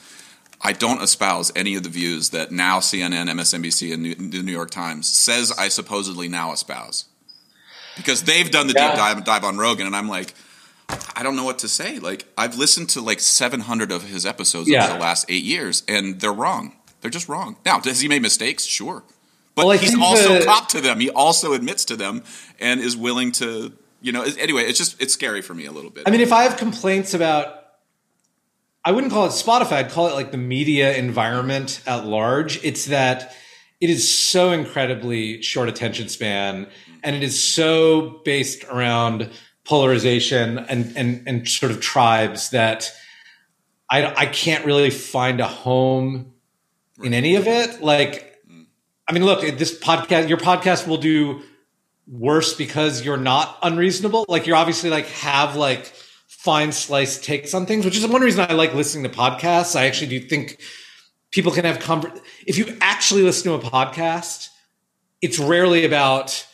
I don't espouse any of the views that now CNN, MSNBC, and New, the New York Times says I supposedly now espouse, because they've done the Yeah. deep dive, dive on Rogan, and I'm like, I don't know what to say. Like I've listened to like 700 of his episodes Yeah. over the last eight years, and they're wrong. They're just wrong. Now, has he made mistakes? Sure, but Well, he's also the- copped to them. He also admits to them and is willing to, you know. Anyway, it's just it's scary for me a little bit. I mean, if I have complaints about, I wouldn't call it Spotify. I'd call it like the media environment at large. It's that it is so incredibly short attention span, and it is so based around polarization and and and sort of tribes that I I can't really find a home in any of it. Like, I mean, look, this podcast, your podcast will do worse because you're not unreasonable. Like you're obviously like have like fine sliced takes on things, which is one reason I like listening to podcasts. I actually do think people can have conver- if you actually listen to a podcast, it's rarely about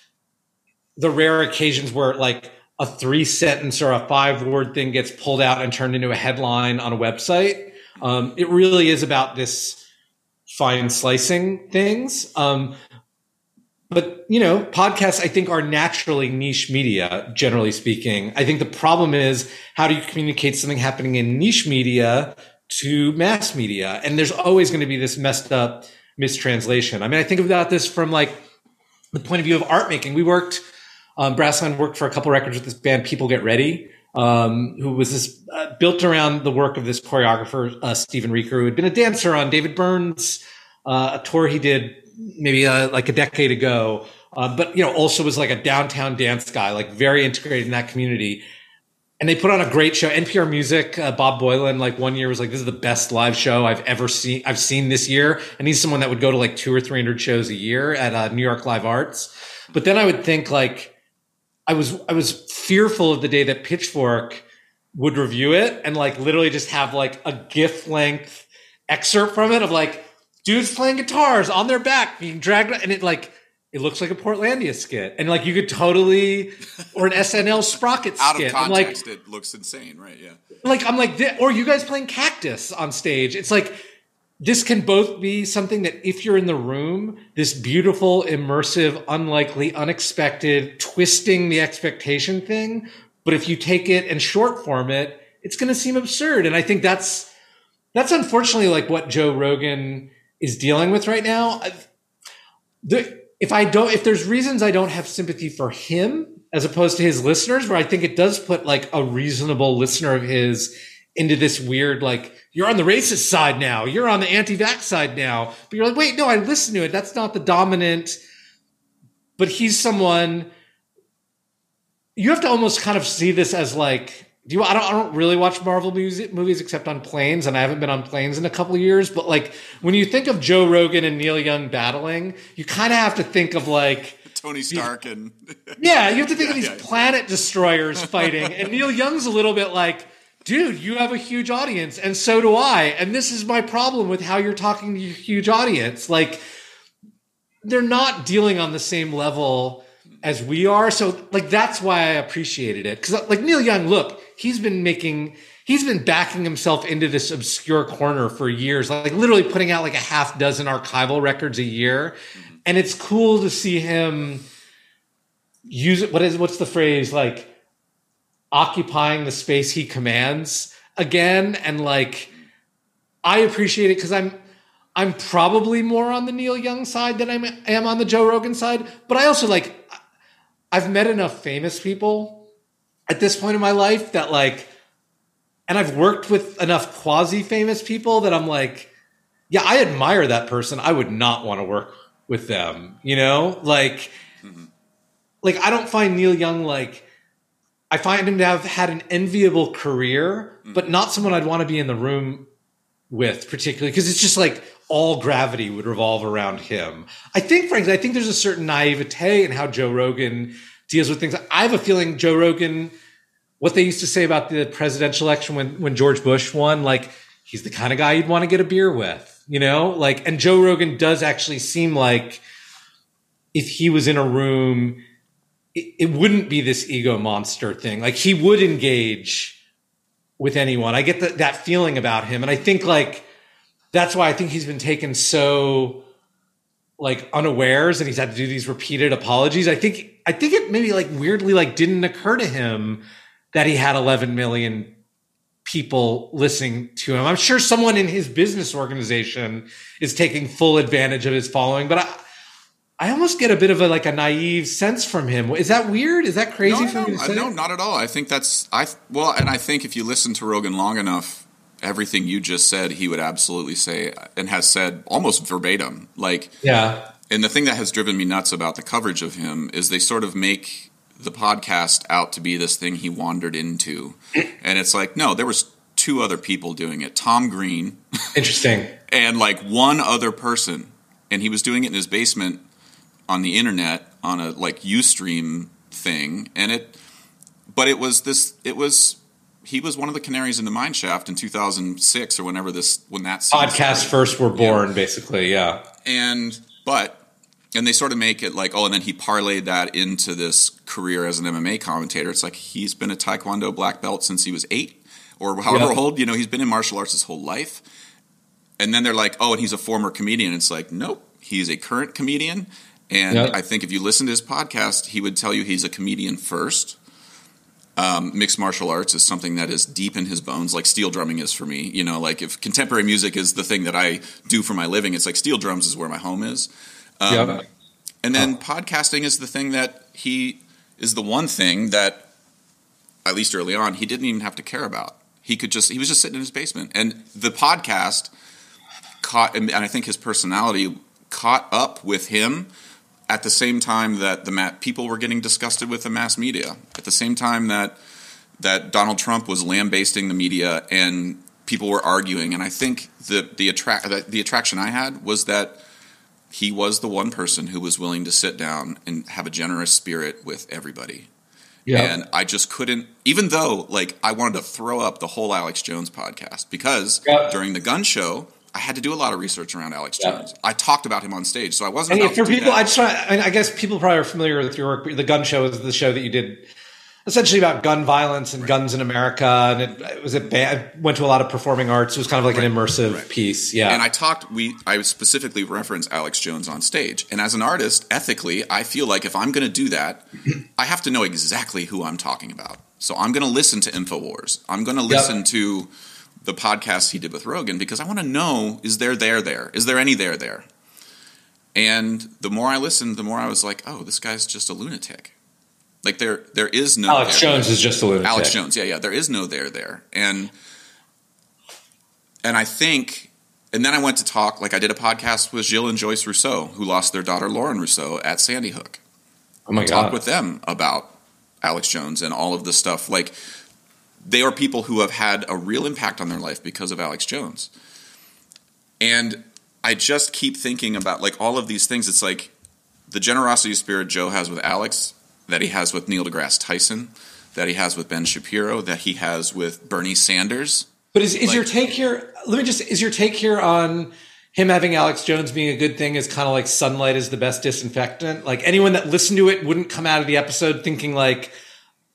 the rare occasions where like a three sentence or a five word thing gets pulled out and turned into a headline on a website. Um, it really is about this fine slicing things. Um, but you know podcasts i think are naturally niche media generally speaking i think the problem is how do you communicate something happening in niche media to mass media and there's always going to be this messed up mistranslation i mean i think about this from like the point of view of art making we worked um, worked for a couple records with this band people get ready um, who was this uh, built around the work of this choreographer uh, Steven Reker, who had been a dancer on david byrne's uh, a tour he did maybe uh, like a decade ago, uh, but you know also was like a downtown dance guy, like very integrated in that community. And they put on a great show. NPR Music, uh, Bob Boilen, like one year was like, "This is the best live show I've ever seen. I've seen this year." And he's someone that would go to like two or three hundred shows a year at uh, New York Live Arts. But then I would think like, I was I was fearful of the day that Pitchfork would review it and like literally just have like a GIF length excerpt from it of like dudes playing guitars on their back being dragged and it like it looks like a Portlandia skit and like you could totally or an SNL Sprocket skit. Out skit. of I'm like context, it looks insane, right? Yeah. like I'm like or you guys playing Cactus on stage. It's like this can both be something that if you're in the room, this beautiful, immersive, unlikely, unexpected, twisting the expectation thing. But if you take it and short form it, it's going to seem absurd. And I think that's that's unfortunately like what Joe Rogan is dealing with right now. The, if I don't, if there's reasons I don't have sympathy for him as opposed to his listeners, where I think it does put like a reasonable listener of his into this weird like you're on the racist side now, you're on the anti-vax side now, but you're like, wait, no, I listened to it. That's not the dominant. But he's someone you have to almost kind of see this as like do you I don't I don't really watch Marvel music, movies except on planes and I haven't been on planes in a couple of years but like when you think of Joe Rogan and Neil Young battling you kind of have to think of like Tony Stark and yeah you have to think of these yeah, yeah. planet destroyers fighting and Neil Young's a little bit like dude you have a huge audience and so do I and this is my problem with how you're talking to your huge audience like they're not dealing on the same level as we are. So like that's why I appreciated it because like Neil Young, look, he's been making. He's been backing himself into this obscure corner for years, like literally putting out like a half dozen archival records a year. And it's cool to see him use it. What is, what's the phrase? Like occupying the space he commands again. And like, I appreciate it because I'm, I'm probably more on the Neil Young side than I am on the Joe Rogan side. But I also like, I've met enough famous people at this point in my life that like, and I've worked with enough quasi famous people that I'm like, yeah, I admire that person. I would not want to work with them, you know? Like, mm-hmm. like I don't find Neil Young like, I find him to have had an enviable career, mm-hmm. but not someone I'd want to be in the room with particularly because it's just like all gravity would revolve around him. I think, frankly, I think there's a certain naivete in how Joe Rogan deals with things. I have a feeling Joe Rogan, what they used to say about the presidential election when, when George Bush won, like he's the kind of guy you'd want to get a beer with, you know? Like, and Joe Rogan does actually seem like if he was in a room, it, it wouldn't be this ego monster thing. Like he would engage with anyone. I get the, that feeling about him. And I think like, that's why I think he's been taken so like unawares and he's had to do these repeated apologies. I think I think it maybe like weirdly like didn't occur to him that he had 11 million people listening to him. I'm sure someone in his business organization is taking full advantage of his following, but I I almost get a bit of a like a naive sense from him. Is that weird? Is that crazy no, for no, me No, not at all. I think that's I well, and I think if you listen to Rogan long enough, everything you just said, he would absolutely say and has said almost verbatim. Like, yeah. And the thing that has driven me nuts about the coverage of him is they sort of make the podcast out to be this thing he wandered into, and it's like, no, there was two other people doing it. Tom Green, interesting, and like one other person, and he was doing it in his basement on the internet on a like UStream thing, and it, but it was this, it was he was one of the canaries in the mine shaft in 2006 or whenever this when that podcast first were born, yeah. basically, yeah. And but and they sort of make it like oh, and then he parlayed that into this career as an MMA commentator. It's like he's been a Taekwondo black belt since he was eight or however old. You know, he's been in martial arts his whole life. And then they're like, oh, and he's a former comedian. It's like, nope, he's a current comedian. And yep. I think if you listen to his podcast, he would tell you he's a comedian first um, mixed martial arts is something that is deep in his bones, like steel drumming is for me. You know, like if contemporary music is the thing that I do for my living, it's like steel drums is where my home is. Um, yeah. And then oh. podcasting is the thing that he is the one thing that, at least early on, he didn't even have to care about. He could just he was just sitting in his basement, and the podcast caught, and I think his personality caught up with him at the same time that the ma- people were getting disgusted with the mass media, at the same time that that Donald Trump was lambasting the media and people were arguing, and I think the the attract the attraction I had was that he was the one person who was willing to sit down and have a generous spirit with everybody. Yeah. And I just couldn't, even though like I wanted to throw up the whole Alex Jones podcast because during the gun show, I had to do a lot of research around Alex yeah. Jones. I talked about him on stage, so I wasn't. And for people, I just try. I, mean, I guess people probably are familiar with your work. The Gun Show is the show that you did, essentially about gun violence and right. guns in America, and it, it was a band, went to a lot of performing arts. It was kind of like right. an immersive right. piece. Yeah, and I talked. We I specifically referenced Alex Jones on stage, and as an artist, ethically, I feel like if I'm going to do that, I have to know exactly who I'm talking about. So I'm going to listen to Infowars. I'm going to listen yep. to the podcast he did with Rogan because I want to know is there there there? Is there any there there? And the more I listened, the more I was like, oh, this guy's just a lunatic. Like there there is no Alex there, Jones there. is just a lunatic. Alex Jones, yeah, yeah. There is no there there. And and I think and then I went to talk like I did a podcast with Jill and Joyce Rousseau, who lost their daughter Lauren Rousseau at Sandy Hook. Oh my I god. Talked with them about Alex Jones and all of the stuff. Like they are people who have had a real impact on their life because of Alex Jones. And I just keep thinking about like all of these things. It's like the generosity spirit Joe has with Alex, that he has with Neil deGrasse Tyson, that he has with Ben Shapiro, that he has with Bernie Sanders. But is, is like, your take here? Let me just is your take here on him having Alex Jones being a good thing is kind of like sunlight is the best disinfectant. Like anyone that listened to it wouldn't come out of the episode thinking like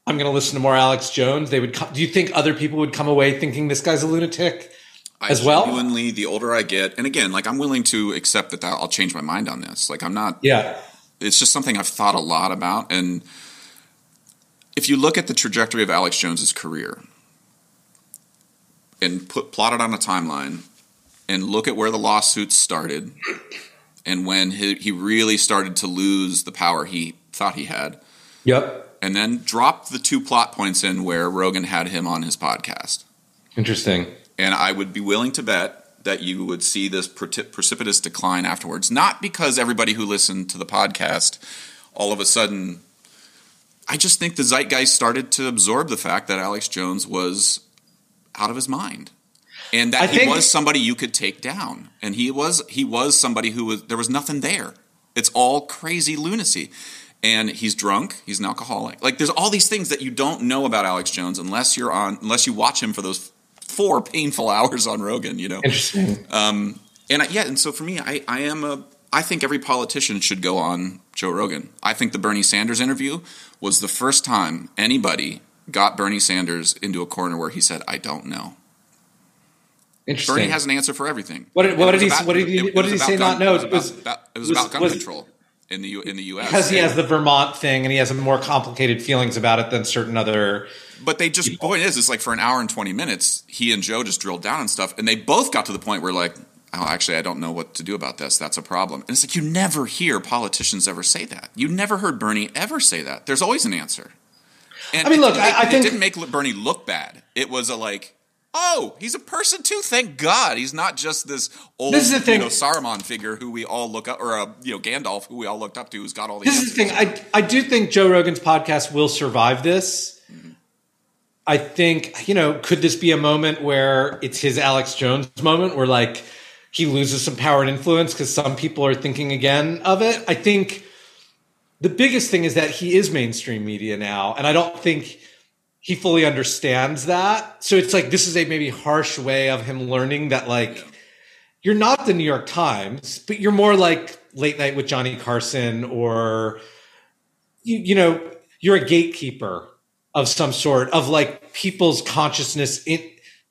I'm going to listen to more Alex Jones. They would. Come, do you think other people would come away thinking this guy's a lunatic as I well? Genuinely, the older I get, and again, like I'm willing to accept that, that I'll change my mind on this. Like I'm not. Yeah. It's just something I've thought a lot about, and if you look at the trajectory of Alex Jones's career and put plot it on a timeline, and look at where the lawsuits started and when he, he really started to lose the power he thought he had. Yep. And then drop the two plot points in where Rogan had him on his podcast. Interesting. And I would be willing to bet that you would see this precipitous decline afterwards. Not because everybody who listened to the podcast all of a sudden. I just think the zeitgeist started to absorb the fact that Alex Jones was out of his mind and that I he think- was somebody you could take down and he was he was somebody who was there was nothing there it's all crazy lunacy and he's drunk he's an alcoholic like there's all these things that you don't know about alex jones unless you're on unless you watch him for those four painful hours on rogan you know Interesting. Um, and I, yeah and so for me i i am a i think every politician should go on joe rogan i think the bernie sanders interview was the first time anybody got bernie sanders into a corner where he said i don't know Interesting. Bernie has an answer for everything. What did- what did he- what did he- it- it what did he say gun- not know? It was Was- about, about- it was, was- about gun was- control in the U, in the U.S. because he has the Vermont thing and he has more complicated feelings about it than certain other. But they just point is it's like for an hour and twenty minutes, he and Joe just drilled down and stuff, and they both got to the point where like, oh, actually, I don't know what to do about this. That's a problem. And it's like you never hear politicians ever say that. You never heard Bernie ever say that. There's always an answer. And I mean, look, didn't I- I think- it didn't make Bernie look bad. It was a like. Oh, he's a person too. Thank God, he's not just this old, This is the thing. you know, Saruman figure who we all look up, or a you know Gandalf who we all looked up to, who's got all these. This is the thing. I I do think Joe Rogan's podcast will survive this. Mm-hmm. I think you know, could this be a moment where it's his Alex Jones moment, where like he loses some power and influence because some people are thinking again of it? I think the biggest thing is that he is mainstream media now, and I don't think he fully understands that. So it's like this is a maybe harsh way of him learning that like you're not the New York Times, but you're more like Late Night with Johnny Carson or you, you know, you're a gatekeeper of some sort of like people's consciousness in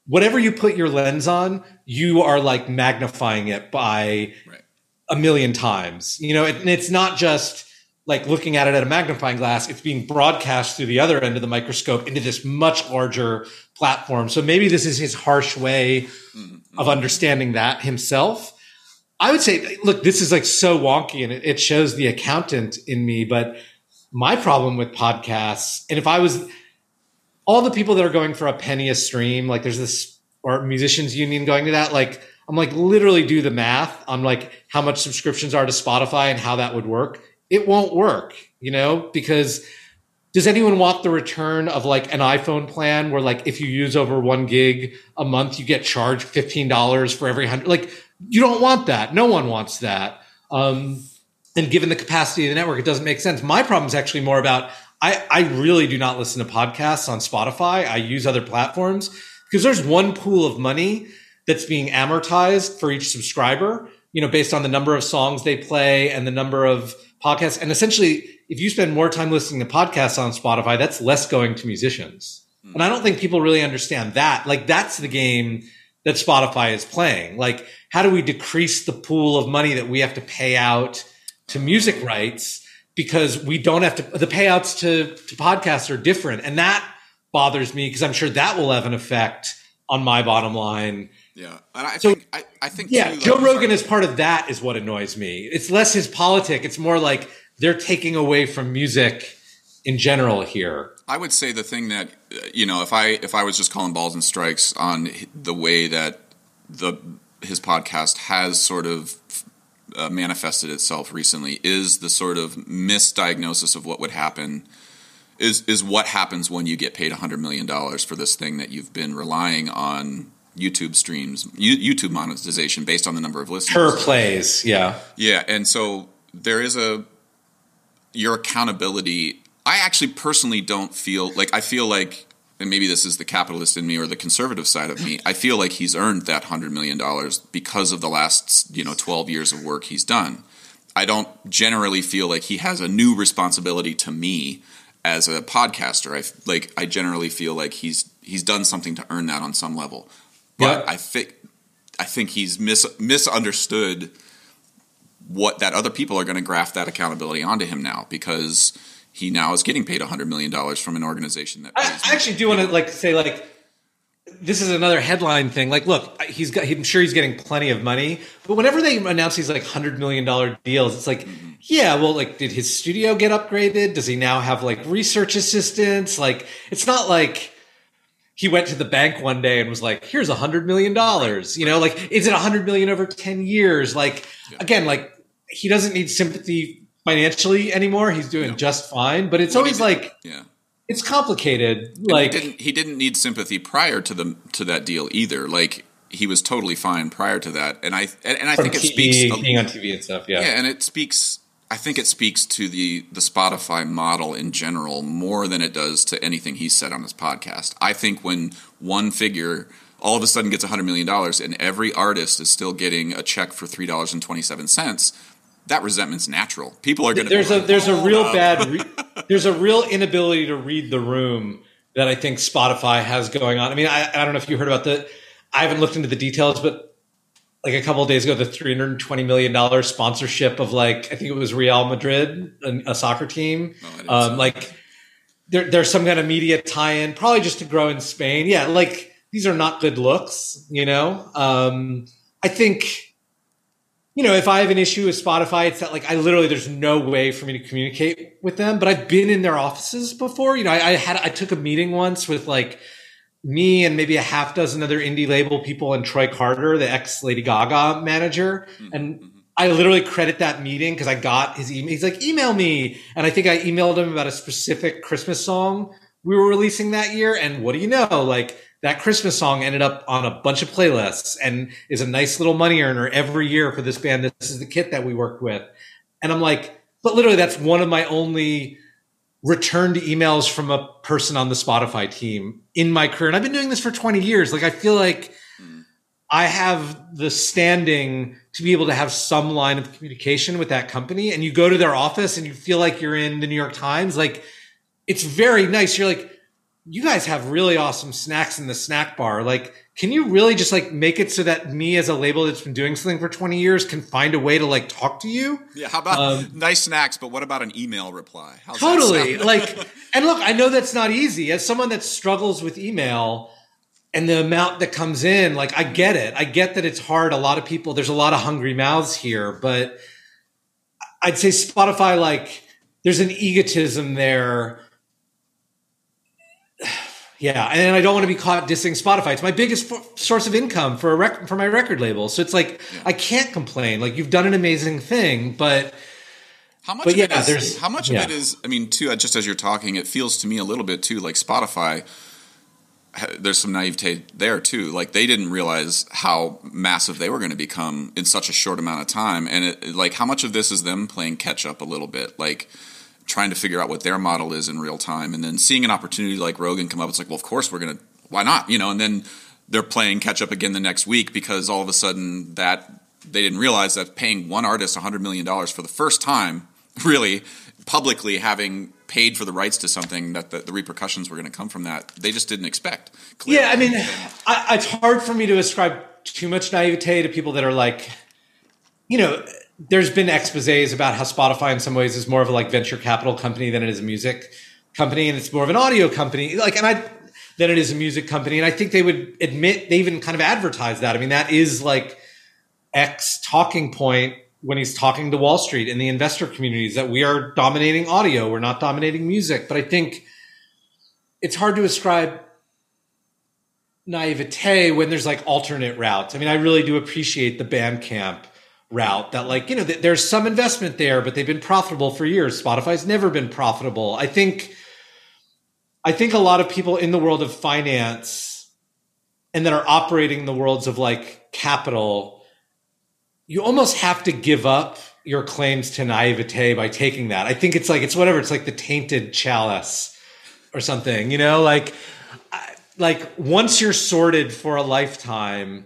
whatever you put your lens on, you are like magnifying it by Right. a million times. You know, and it's not just like looking at it at a magnifying glass, it's being broadcast through the other end of the microscope into this much larger platform. So maybe this is his harsh way mm-hmm. of understanding that himself. I would say, look, this is like so wonky and it, it shows the accountant in me, but my problem with podcasts, and if I was all the people that are going for a penny a stream, like there's this or musicians union going to that, like I'm like literally do the math on like how much subscriptions are to Spotify and how that would work. It won't work, you know, because does anyone want the return of like an iPhone plan where like if you use over one gig a month, you get charged fifteen dollars for every hundred? Like you don't want that. No one wants that. Um, and given the capacity of the network, it doesn't make sense. My problem is actually more about I, I really do not listen to podcasts on Spotify. I use other platforms because there's one pool of money that's being amortized for each subscriber, you know, based on the number of songs they play and the number of podcasts. And essentially, if you spend more time listening to podcasts on Spotify, that's less going to musicians. Hmm. And I don't think people really understand that. Like that's the game that Spotify is playing. Like, how do we decrease the pool of money that we have to pay out to music rights because we don't have to the payouts to, to podcasts are different. And that bothers me because I'm sure that will have an effect on my bottom line. Yeah, and I So- think I, I think Yeah, too, Joe like- Rogan is part of that is what annoys me. It's less his politic. It's more like they're taking away from music in general here. I would say the thing that uh, you know, if I if I was just calling balls and strikes on the way that the his podcast has sort of uh, manifested itself recently is the sort of misdiagnosis of what would happen is is what happens when you get paid hundred million dollars for this thing that you've been relying on YouTube streams, YouTube monetization based on the number of listeners. Per plays, yeah. Yeah, and so there is a your accountability. I actually personally don't feel like I feel like, and maybe this is the capitalist in me or the conservative side of me. I feel like he's earned that hundred million dollars because of the last you know twelve years of work he's done. I don't generally feel like he has a new responsibility to me as a podcaster. I like I generally feel like he's he's done something to earn that on some level. But Yeah. I think I think he's mis- misunderstood what that other people are going to graft that accountability onto him now because he now is getting paid $100 million from an organization that I, I actually do want to like say like this is another headline thing. Like, look, he's got. I'm sure he's getting plenty of money, but whenever they announce these like hundred million dollar deals, it's like, mm-hmm. yeah, well, like, did his studio get upgraded? Does he now have like research assistants? Like, it's not like he went to the bank one day and was like, "Here's a hundred million dollars." You know, like, is it a hundred million over ten years? Like, yeah. again, like he doesn't need sympathy financially anymore. He's doing no. just fine. But it's always like, yeah it's complicated. And like he didn't, he didn't need sympathy prior to the to that deal either. Like he was totally fine prior to that, and I and, and I think it TV, speaks being on TV and stuff. Yeah, yeah, and it speaks. I think it speaks to the the Spotify model in general more than it does to anything he said on his podcast. I think when one figure all of a sudden gets $100 million and every artist is still getting a check for $3.27 that resentment's natural. People are going to. There's a there's a real up. bad re- there's a real inability to read the room that I think Spotify has going on. I mean, I, I don't know if you heard about the. I haven't looked into the details, but like a couple days ago, the 320 million dollar sponsorship of like I think it was Real Madrid, a soccer team. Oh, um, like there, there's some kind of media tie-in, probably just to grow in Spain. Yeah, like these are not good looks, you know. Um, I think you know, if I have an issue with Spotify, it's that like I literally there's no way for me to communicate with them. But I've been in their offices before. You know, I, I had I took a meeting once with like me and maybe a half dozen other indie label people and Troy Carter, the ex Lady Gaga manager, mm-hmm. and I literally credit that meeting because I got his email. He's like, email me, and I think I emailed him about a specific Christmas song we were releasing that year. And what do you know? Like that Christmas song ended up on a bunch of playlists and is a nice little money earner every year for this band. This is the kit that we worked with. And I'm like, but literally that's one of my only returned emails from a person on the Spotify team in my career. And I've been doing this for 20 years. Like I feel like hmm. I have the standing to be able to have some line of communication with that company. And you go to their office and you feel like you're in the New York Times. Like it's very nice. You're like, you guys have really awesome snacks in the snack bar. Like, can you really just like make it so that me as a label that's been doing something for 20 years can find a way to like talk to you? Yeah. How about um, nice snacks, but what about an email reply? How's totally. like, and look, I know that's not easy. As someone that struggles with email and the amount that comes in, like, I get it. I get that it's hard. A lot of people, there's a lot of hungry mouths here, but I'd say Spotify, like, there's an egotism there yeah, and I don't want to be caught dissing Spotify. It's my biggest f- source of income for a rec- for my record label. So it's like yeah. I can't complain. Like you've done an amazing thing, but how much? But yeah, is, there's how much yeah. of it is. I mean, too. Uh, just as you're talking, it feels to me a little bit too like Spotify. There's some naivete there too. Like they didn't realize how massive they were going to become in such a short amount of time, and it, like how much of this is them playing catch up a little bit, like trying to figure out what their model is in real time, and then seeing an opportunity like Rogan come up, it's like, well, of course we're gonna, why not? You know, and then they're playing catch up again the next week because all of a sudden that they didn't realize that paying one artist $100 million for the first time, really publicly having paid for the rights to something that the, the repercussions were going to come from that, they just didn't expect. Clearly. Yeah, I mean, I, it's hard for me to ascribe too much naivete to people that are like, you know, there's been exposés about how Spotify in some ways is more of a like venture capital company than it is a music company, and it's more of an audio company. Like, and I than it is a music company, and I think they would admit they even kind of advertise that. I mean, that is like Ek's talking point when he's talking to Wall Street and the investor communities that we are dominating audio, we're not dominating music. But I think it's hard to ascribe naivete when there's like alternate routes. I mean, I really do appreciate the Bandcamp route that like you know th- there's some investment there but they've been profitable for years. Spotify's never been profitable. I think i think a lot of people in the world of finance and that are operating the worlds of like capital you almost have to give up your claims to naivete by taking that. I think it's like it's whatever it's like the tainted chalice or something you know? Like like once you're sorted for a lifetime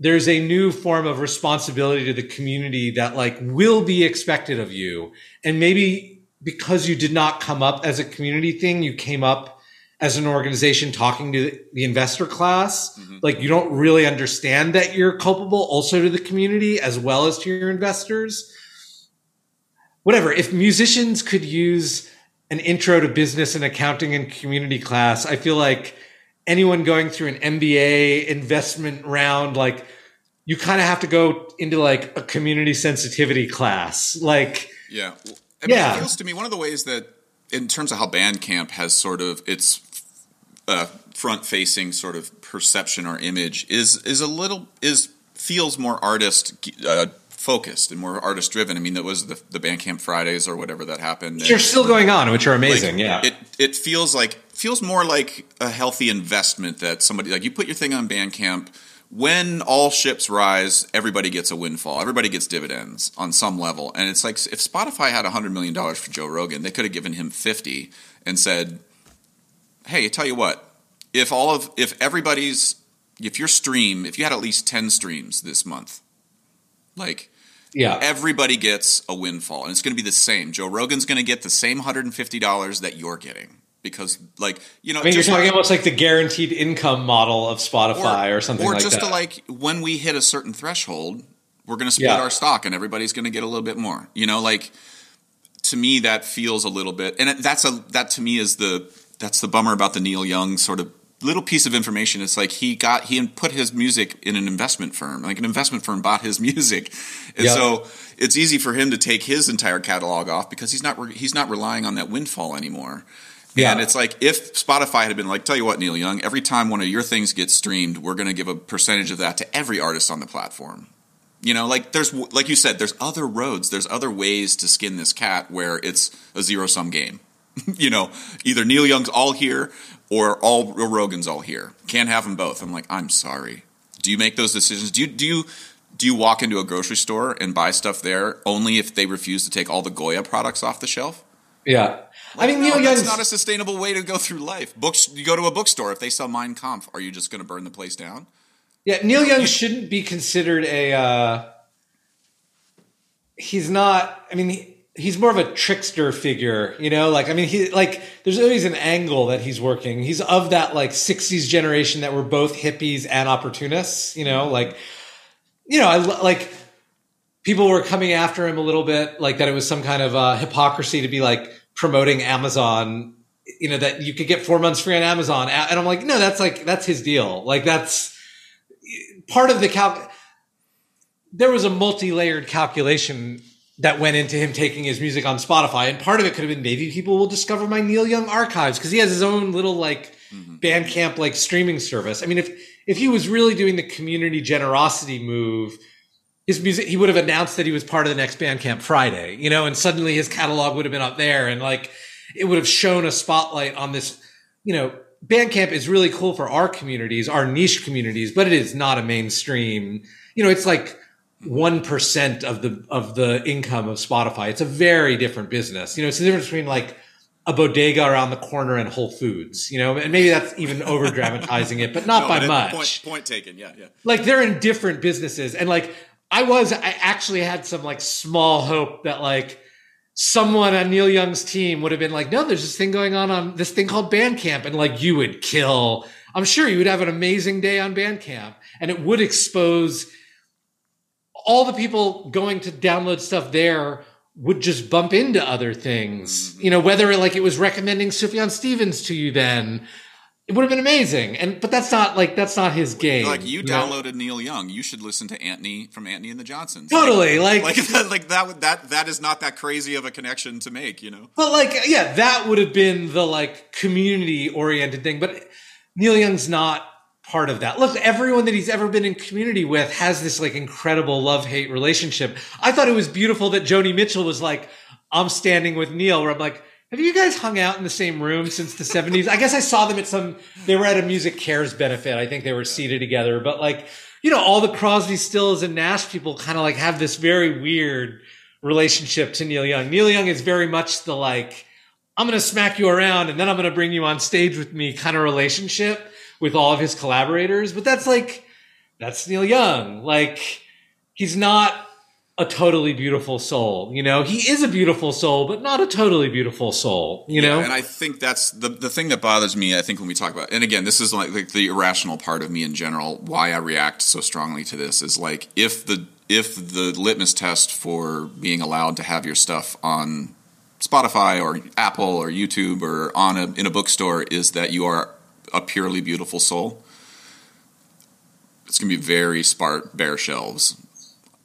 there's a new form of responsibility to the community that like will be expected of you. And maybe because you did not come up as a community thing you came up as an organization talking to the investor class. Mm-hmm. like you don't really understand that you're culpable also to the community as well as to your investors. Whatever. If musicians could use an intro to business and accounting and community class i feel like anyone going through an MBA investment round, like you kind of have to go into like a community sensitivity class. Like, yeah, I mean, Yeah. It feels to me one of the ways that, in terms of how Bandcamp has sort of its uh, front-facing sort of perception or image is is a little is feels more artist uh, focused and more artist driven. I mean, that was the the Bandcamp Fridays or whatever that happened. they're still going on, which are amazing. Like, yeah. It it feels like feels more like a healthy investment that somebody like you put your thing on Bandcamp. When all ships rise, everybody gets a windfall. Everybody gets dividends on some level, and it's like if Spotify had hundred million dollars for Joe Rogan, they could have given him fifty and said, "Hey, tell you what, if all of if everybody's if your stream if you had at least ten streams this month, like yeah. everybody gets a windfall and it's going to be the same joe rogan's going to get the same $150 that you're getting because like you know I mean, you're talking like- almost like the guaranteed income model of Spotify or, something like that. or like just that. to like when we hit a certain threshold we're going to split Yeah. our stock and everybody's going to get a little bit more you know like to me that feels a little bit and that's a that to me is the that's the bummer about the neil young sort of little piece of information it's like he got he put his music in an investment firm like an investment firm bought his music and Yeah. so it's easy for him to take his entire catalog off because he's not re- he's not relying on that windfall anymore Yeah. and it's like if Spotify had been like, tell you what, Neil Young, every time one of your things gets streamed, we're going to give a percentage of that to every artist on the platform. You know, like there's like you said, there's other roads, there's other ways to skin this cat where it's a zero sum game. you know, either Neil Young's all here or all Rogan's all here. Can't have them both. I'm like, I'm sorry. Do you make those decisions? Do you do you do you walk into a grocery store and buy stuff there only if they refuse to take all the Goya products off the shelf? yeah. I mean, Neil Young's not a sustainable way to go through life. Books, you go to a bookstore. If they sell Mein Kampf, are you just going to burn the place down? Yeah, Neil Young shouldn't be considered a. Uh, he's not. I mean, he, he's more of a trickster figure, you know. Like, I mean, he like. There's always an angle that he's working. He's of that like '60s generation that were both hippies and opportunists, you know. Like, you know, I like people were coming after him a little bit, like that it was some kind of uh, hypocrisy to be like promoting Amazon. You know that you could get four months free on Amazon, and I'm like, no, that's like that's his deal. Like that's part of the calc. There was a multi-layered calculation that went into him taking his music on Spotify, and part of it could have been maybe people will discover my Neil Young archives because he has his own little like mm-hmm. Bandcamp like streaming service. I mean, if if he was really doing the community generosity move, his music he would have announced that he was part of the next Bandcamp Friday, you know, and suddenly his catalog would have been up there, and like it would have shown a spotlight on this, you know. Bandcamp is really cool for our communities, our niche communities, but it is not a mainstream. You know, it's like one percent of the of the income of Spotify. It's a very different business. You know, it's the difference between like a bodega around the corner and Whole Foods. You know, and maybe that's even over dramatizing it, but not No, by much Point, point taken. Yeah, yeah. like they're in different businesses and like i was i actually had some like small hope that like someone on neil young's team would have been like no there's this thing going on on this thing called bandcamp and like you would kill. I'm sure you would have an amazing day on bandcamp and it would expose all the people going to download stuff there would just bump into other things. Mm-hmm. You know whether like it was recommending sufjan stevens to you then it would have been amazing and but that's not like that's not his game Like you know? downloaded Neil Young, you should listen to Antony from Antony and the Johnsons. Totally, like- like that, like that. would- That that is not that crazy of a connection to make. You know. But like, yeah, that would have been the like community oriented thing. But Neil Young's not part of that. Look, everyone that he's ever been in community with has this like incredible love hate relationship. I thought it was beautiful that Joni Mitchell was like, I'm standing with Neil, where I'm like, have you guys hung out in the same room since the 70s? I guess I saw them at some, they were at a MusiCares benefit. I think they were seated together. But like, you know, all the Crosby, Stills, and Nash people kind of like have this very weird relationship to Neil Young. Neil Young is very much the like, I'm going to smack you around and then I'm going to bring you on stage with me kind of relationship with all of his collaborators. But that's like, that's Neil Young. Like, he's not a totally beautiful soul. You know, he is a beautiful soul, but not a totally beautiful soul. You know, and I think that's the the thing that bothers me. I think when we talk about, and again, this is like, like the irrational part of me in general. Why I react so strongly to this is like if the if the litmus test for being allowed to have your stuff on Spotify or Apple or YouTube or on a in a bookstore is that you are a purely beautiful soul, it's gonna be very sparse, bare shelves.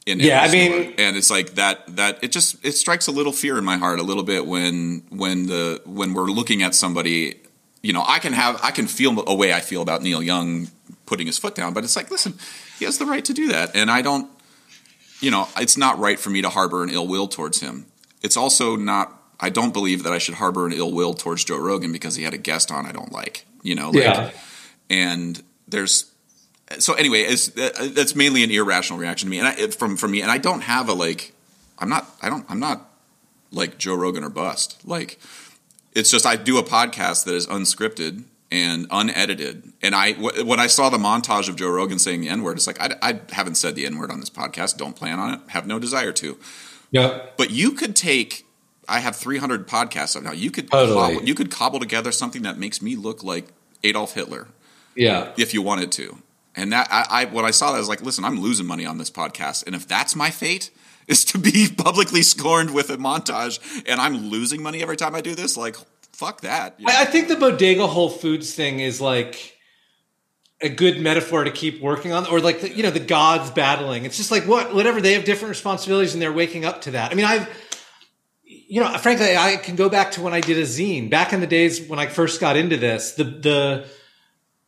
In Yeah, I mean- and it's like that. That it just it strikes a little fear in my heart a little bit when when the when we're looking at somebody. You know, I can have I can feel a way I feel about Neil Young putting his foot down, but it's like, listen, he has the right to do that, and I don't. You know, it's not right for me to harbor an ill will towards him. It's also not. I don't believe that I should harbor an ill will towards Joe Rogan because he had a guest on I don't like. You know, like, Yeah. and there's so anyway, it's, uh, that's mainly an irrational reaction to me, and I, from from me, and I don't have a like, I'm not, I don't, I'm not like Joe Rogan or bust. Like, it's just I do a podcast that is unscripted and unedited, and I when I saw the montage of Joe Rogan saying the N word, it's like I, I haven't said the N word on this podcast, don't plan on it, have no desire to, Yeah. but you could take. I have 300 podcasts up now. You could Totally. cobble, you could cobble together something that makes me look like Adolf Hitler Yeah. if you wanted to. And that I, I when I saw that I was like, listen, I'm losing money on this podcast, and if that's my fate is to be publicly scorned with a montage, and I'm losing money every time I do this, like fuck that. you know? I, think the bodega Whole Foods thing is like a good metaphor to keep working on, or like the, you know the gods battling. It's just like what whatever they have different responsibilities and they're waking up to that. I mean, I've you know, frankly, I can go back to when I did a zine back in the days when I first got into this. The the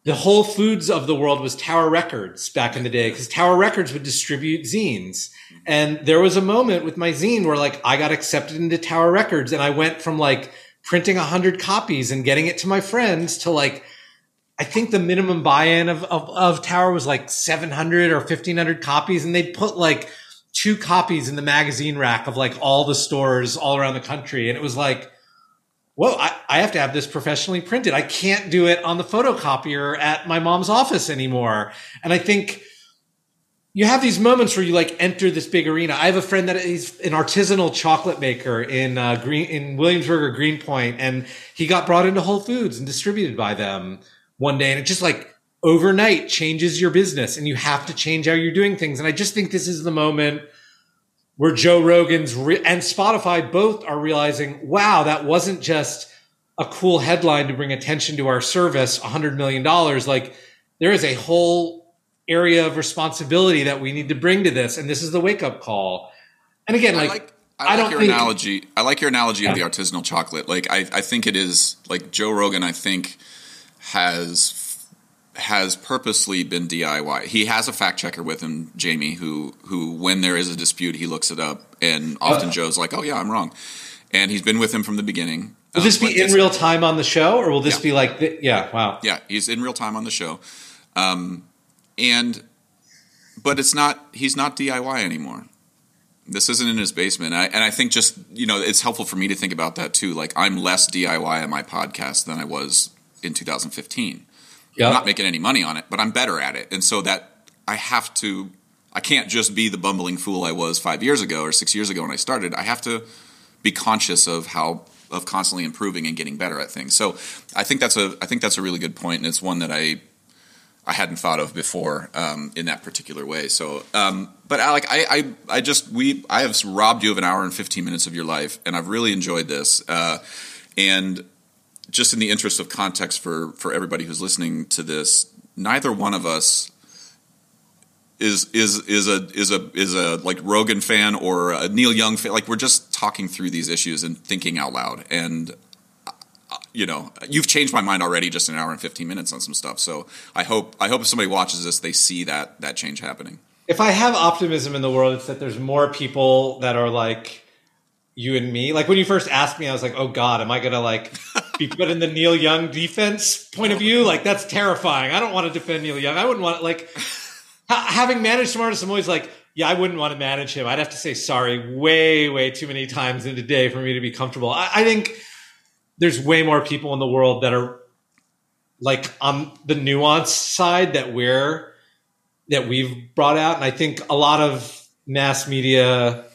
the Whole Foods of the world was Tower Records back in the day because Tower Records would distribute zines. And there was a moment with my zine where like I got accepted into Tower Records and I went from like printing a hundred copies and getting it to my friends to like I think the minimum buy-in of, of, of Tower was like 700 or 1500 copies. And they'd put like two copies in the magazine rack of like all the stores all around the country. And it was like, whoa, I, I have to have this professionally printed. I can't do it on the photocopier at my mom's office anymore. And I think you have these moments where you like enter this big arena. I have a friend that is an artisanal chocolate maker in uh, Green in Williamsburg or Greenpoint, and he got brought into Whole Foods and distributed by them one day, and it just like overnight changes your business, and you have to change how you're doing things. And I just think this is the moment where Joe Rogan's re- and Spotify both are realizing, wow, that wasn't just a cool headline to bring attention to our service, $100 million. Like there is a whole area of responsibility that we need to bring to this. And this is the wake up call. And again, I like, like I like don't your think- analogy. I like your analogy of the artisanal chocolate. Like I, I think it is like Joe Rogan. I think has has purposely been DIY. He has a fact checker with him, Jamie, who who when there is a dispute, he looks it up, and often Uh. Joe's like, "Oh yeah, I'm wrong," and he's been with him from the beginning. will this Um, be in real time on the show or will this Yeah. be like, the, yeah, wow. Yeah, he's in real time on the show, um, and but it's not. He's not DIY anymore. This isn't in his basement, I, and I think just you know it's helpful for me to think about that too. Like I'm less DIY on my podcast than I was in 2015. Yeah. I'm not making any money on it, but I'm better at it, and so that I have to. I can't just be the bumbling fool I was five years ago or six years ago when I started. I have to be conscious of how of constantly improving and getting better at things. So I think that's a I think that's a really good point, and it's one that I I hadn't thought of before um, in that particular way. So, um, but Alec, I, I I just we I have robbed you of an hour and fifteen minutes of your life, and I've really enjoyed this. Uh, and just in the interest of context for for everybody who's listening to this, neither one of us is is is a is a is a like Rogan fan or a Neil Young fan. Like we're just talking through these issues and thinking out loud. And you know, you've changed my mind already just an hour and fifteen minutes on some stuff. So I hope I hope if somebody watches this, they see that that change happening. if I have optimism in the world, it's that there's more people that are like you and me. Like when you first asked me, I was like, "Oh God, am I gonna like be put in the Neil Young defense point of view? Like that's terrifying. I don't want to defend Neil Young. I wouldn't want like ha- having managed some artists. I'm always like, yeah, I wouldn't want to manage him. I'd have to say sorry way, way too many times in a day for me to be comfortable. I, I think there's way more people in the world that are like on the nuance side that we're that we've brought out and i think a lot of mass media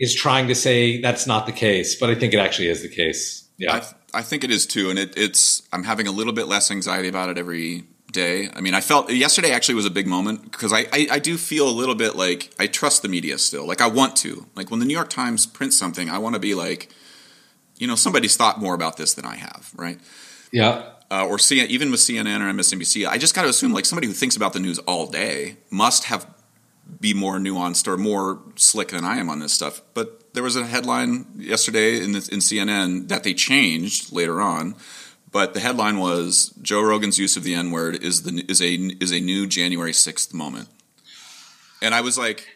is trying to say that's not the case but i think it actually is the case yeah I, I think it is too, and it, it's I'm having a little bit less anxiety about it every day. I mean, I felt yesterday actually was a big moment because I, I I do feel a little bit like I trust the media still. Like I want to. Like when the New York Times prints something, I want to be like, you know, somebody's thought more about this than I have, right? yeah uh, or C- even with CNN or MSNBC, I just got to assume like somebody who thinks about the news all day must have be more nuanced or more slick than I am on this stuff. But there was a headline yesterday in, the, in CNN that they changed later on. But the headline was Joe Rogan's use of the N word is the is a is a new January sixth moment, and I was like,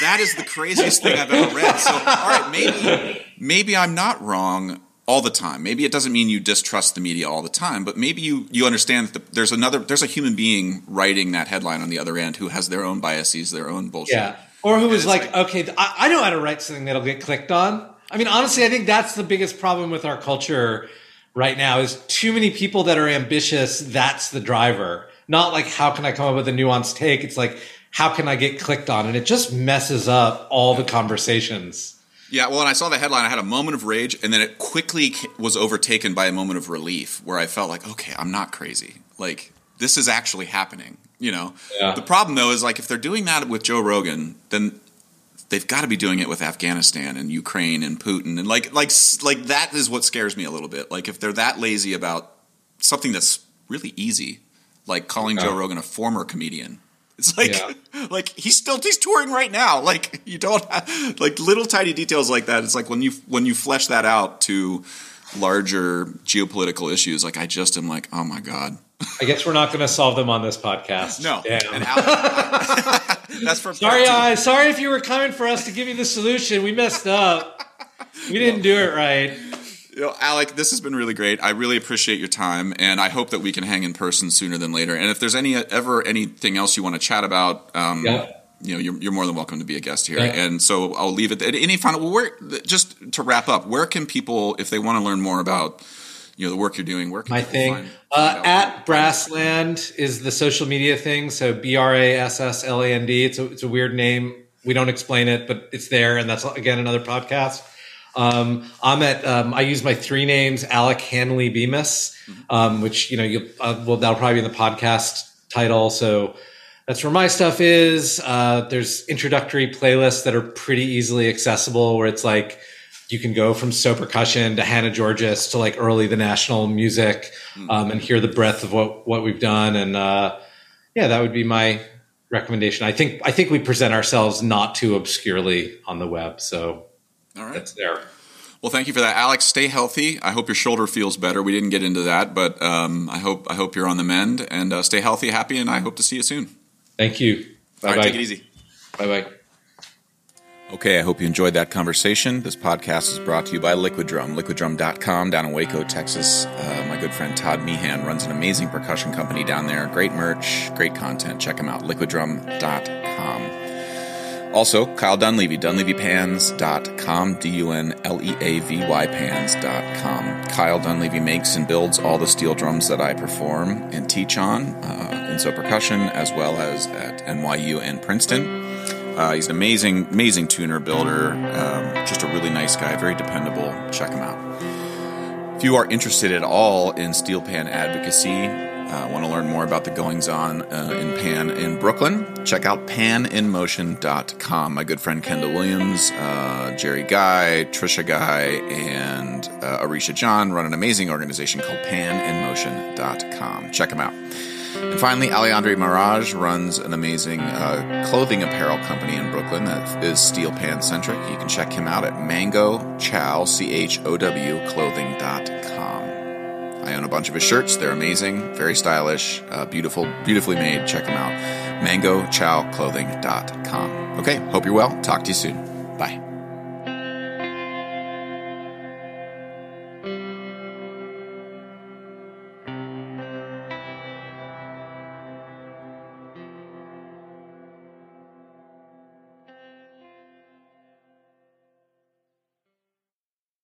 that is the craziest thing I've ever read. So all right, maybe maybe I'm not wrong all the time. Maybe it doesn't mean you distrust the media all the time, but maybe you you understand that there's another there's a human being writing that headline on the other end who has their own biases, their own bullshit. Yeah. Or who was like, like, okay, I, I know how to write something that'll get clicked on. I mean, honestly, I think that's the biggest problem with our culture right now is too many people that are ambitious. That's the driver. Not like, how can I come up with a nuanced take? It's like, how can I get clicked on? And it just messes up all the conversations. Yeah, well, and I saw the headline. I had a moment of rage, and then it quickly was overtaken by a moment of relief where I felt like, okay, I'm not crazy. Like, this is actually happening. You know, yeah. the problem though is like if they're doing that with Joe Rogan, then they've got to be doing it with Afghanistan and Ukraine and Putin and like like like that is what scares me a little bit. Like if they're that lazy about something that's really easy, like calling Joe Rogan a former comedian. It's like yeah. like he's still he's touring right now. Like you don't have like little tiny details like that. It's like when you when you flesh that out to larger geopolitical issues, like I just am like, oh my god. I guess we're not going to solve them on this podcast. No, that's for sorry. I sorry if you were coming for us to give you the solution. We messed up. We didn't do it right. You know, Alec, this has been really great. I really appreciate your time, and I hope that we can hang in person sooner than later. And if there's any ever anything else you want to chat about, um, yeah. you know, you're, you're, more than welcome to be a guest here. Yeah. And so I'll leave it. Any final? Where just to wrap up, where can people, if they want to learn more about you know the work you're doing. Where my thing find, uh, at Brassland is the social media thing. So B R A S S L A N D. It's a it's a weird name. We don't explain it, but it's there, and that's again another podcast. Um, I'm at. Um, I use my three names: Alec Hanley Bemis, mm-hmm. um, which you know you uh, well that'll probably be in the podcast title. So that's where my stuff is. Uh, there's introductory playlists that are pretty easily accessible, where it's like you can go from so percussion to Hannah Georgas to like early the national music hmm. um, and hear the breadth of what what we've done. And uh, yeah, that would be my recommendation. I think I think we present ourselves not too obscurely on the web, so all right, that's there. Well, thank you for that, Alex. Stay healthy. I hope your shoulder feels better. We didn't get into that, but um, I hope I hope you're on the mend and uh, stay healthy, happy, and I hope to see you soon. Thank you. Bye bye. Take it easy. Bye bye. Okay, I hope you enjoyed that conversation. This podcast is brought to you by Liquid Drum, liquiddrum.com down in Waco, Texas. Uh, my good friend Todd Meehan runs an amazing percussion company down there. Great merch, great content. Check him out, liquiddrum.com. Also, Kyle Dunleavy, dunleavypans.com, D-U-N-L-E-A-V-Y pans.com. Kyle Dunleavy makes and builds all the steel drums that I perform and teach on uh, in So Percussion as well as at NYU and Princeton. Uh, he's an amazing, amazing tuner builder. Um, just a really nice guy, very dependable. Check him out. If you are interested at all in steel pan advocacy, uh, want to learn more about the goings on uh, in Pan in Brooklyn, check out paninmotion.com. My good friend Kendall Williams, uh, Jerry Guy, Trisha Guy, and uh, Arisha John run an amazing organization called paninmotion.com. Check them out. And finally, Alejandre Mirage runs an amazing uh, clothing apparel company in Brooklyn that is steel pan centric. You can check him out at mango chow, C H O W, clothing.com. I own a bunch of his shirts. They're amazing, very stylish, uh, beautiful, beautifully made. Check them out. mangochowclothing.com. Okay, hope you're well. Talk to you soon. Bye.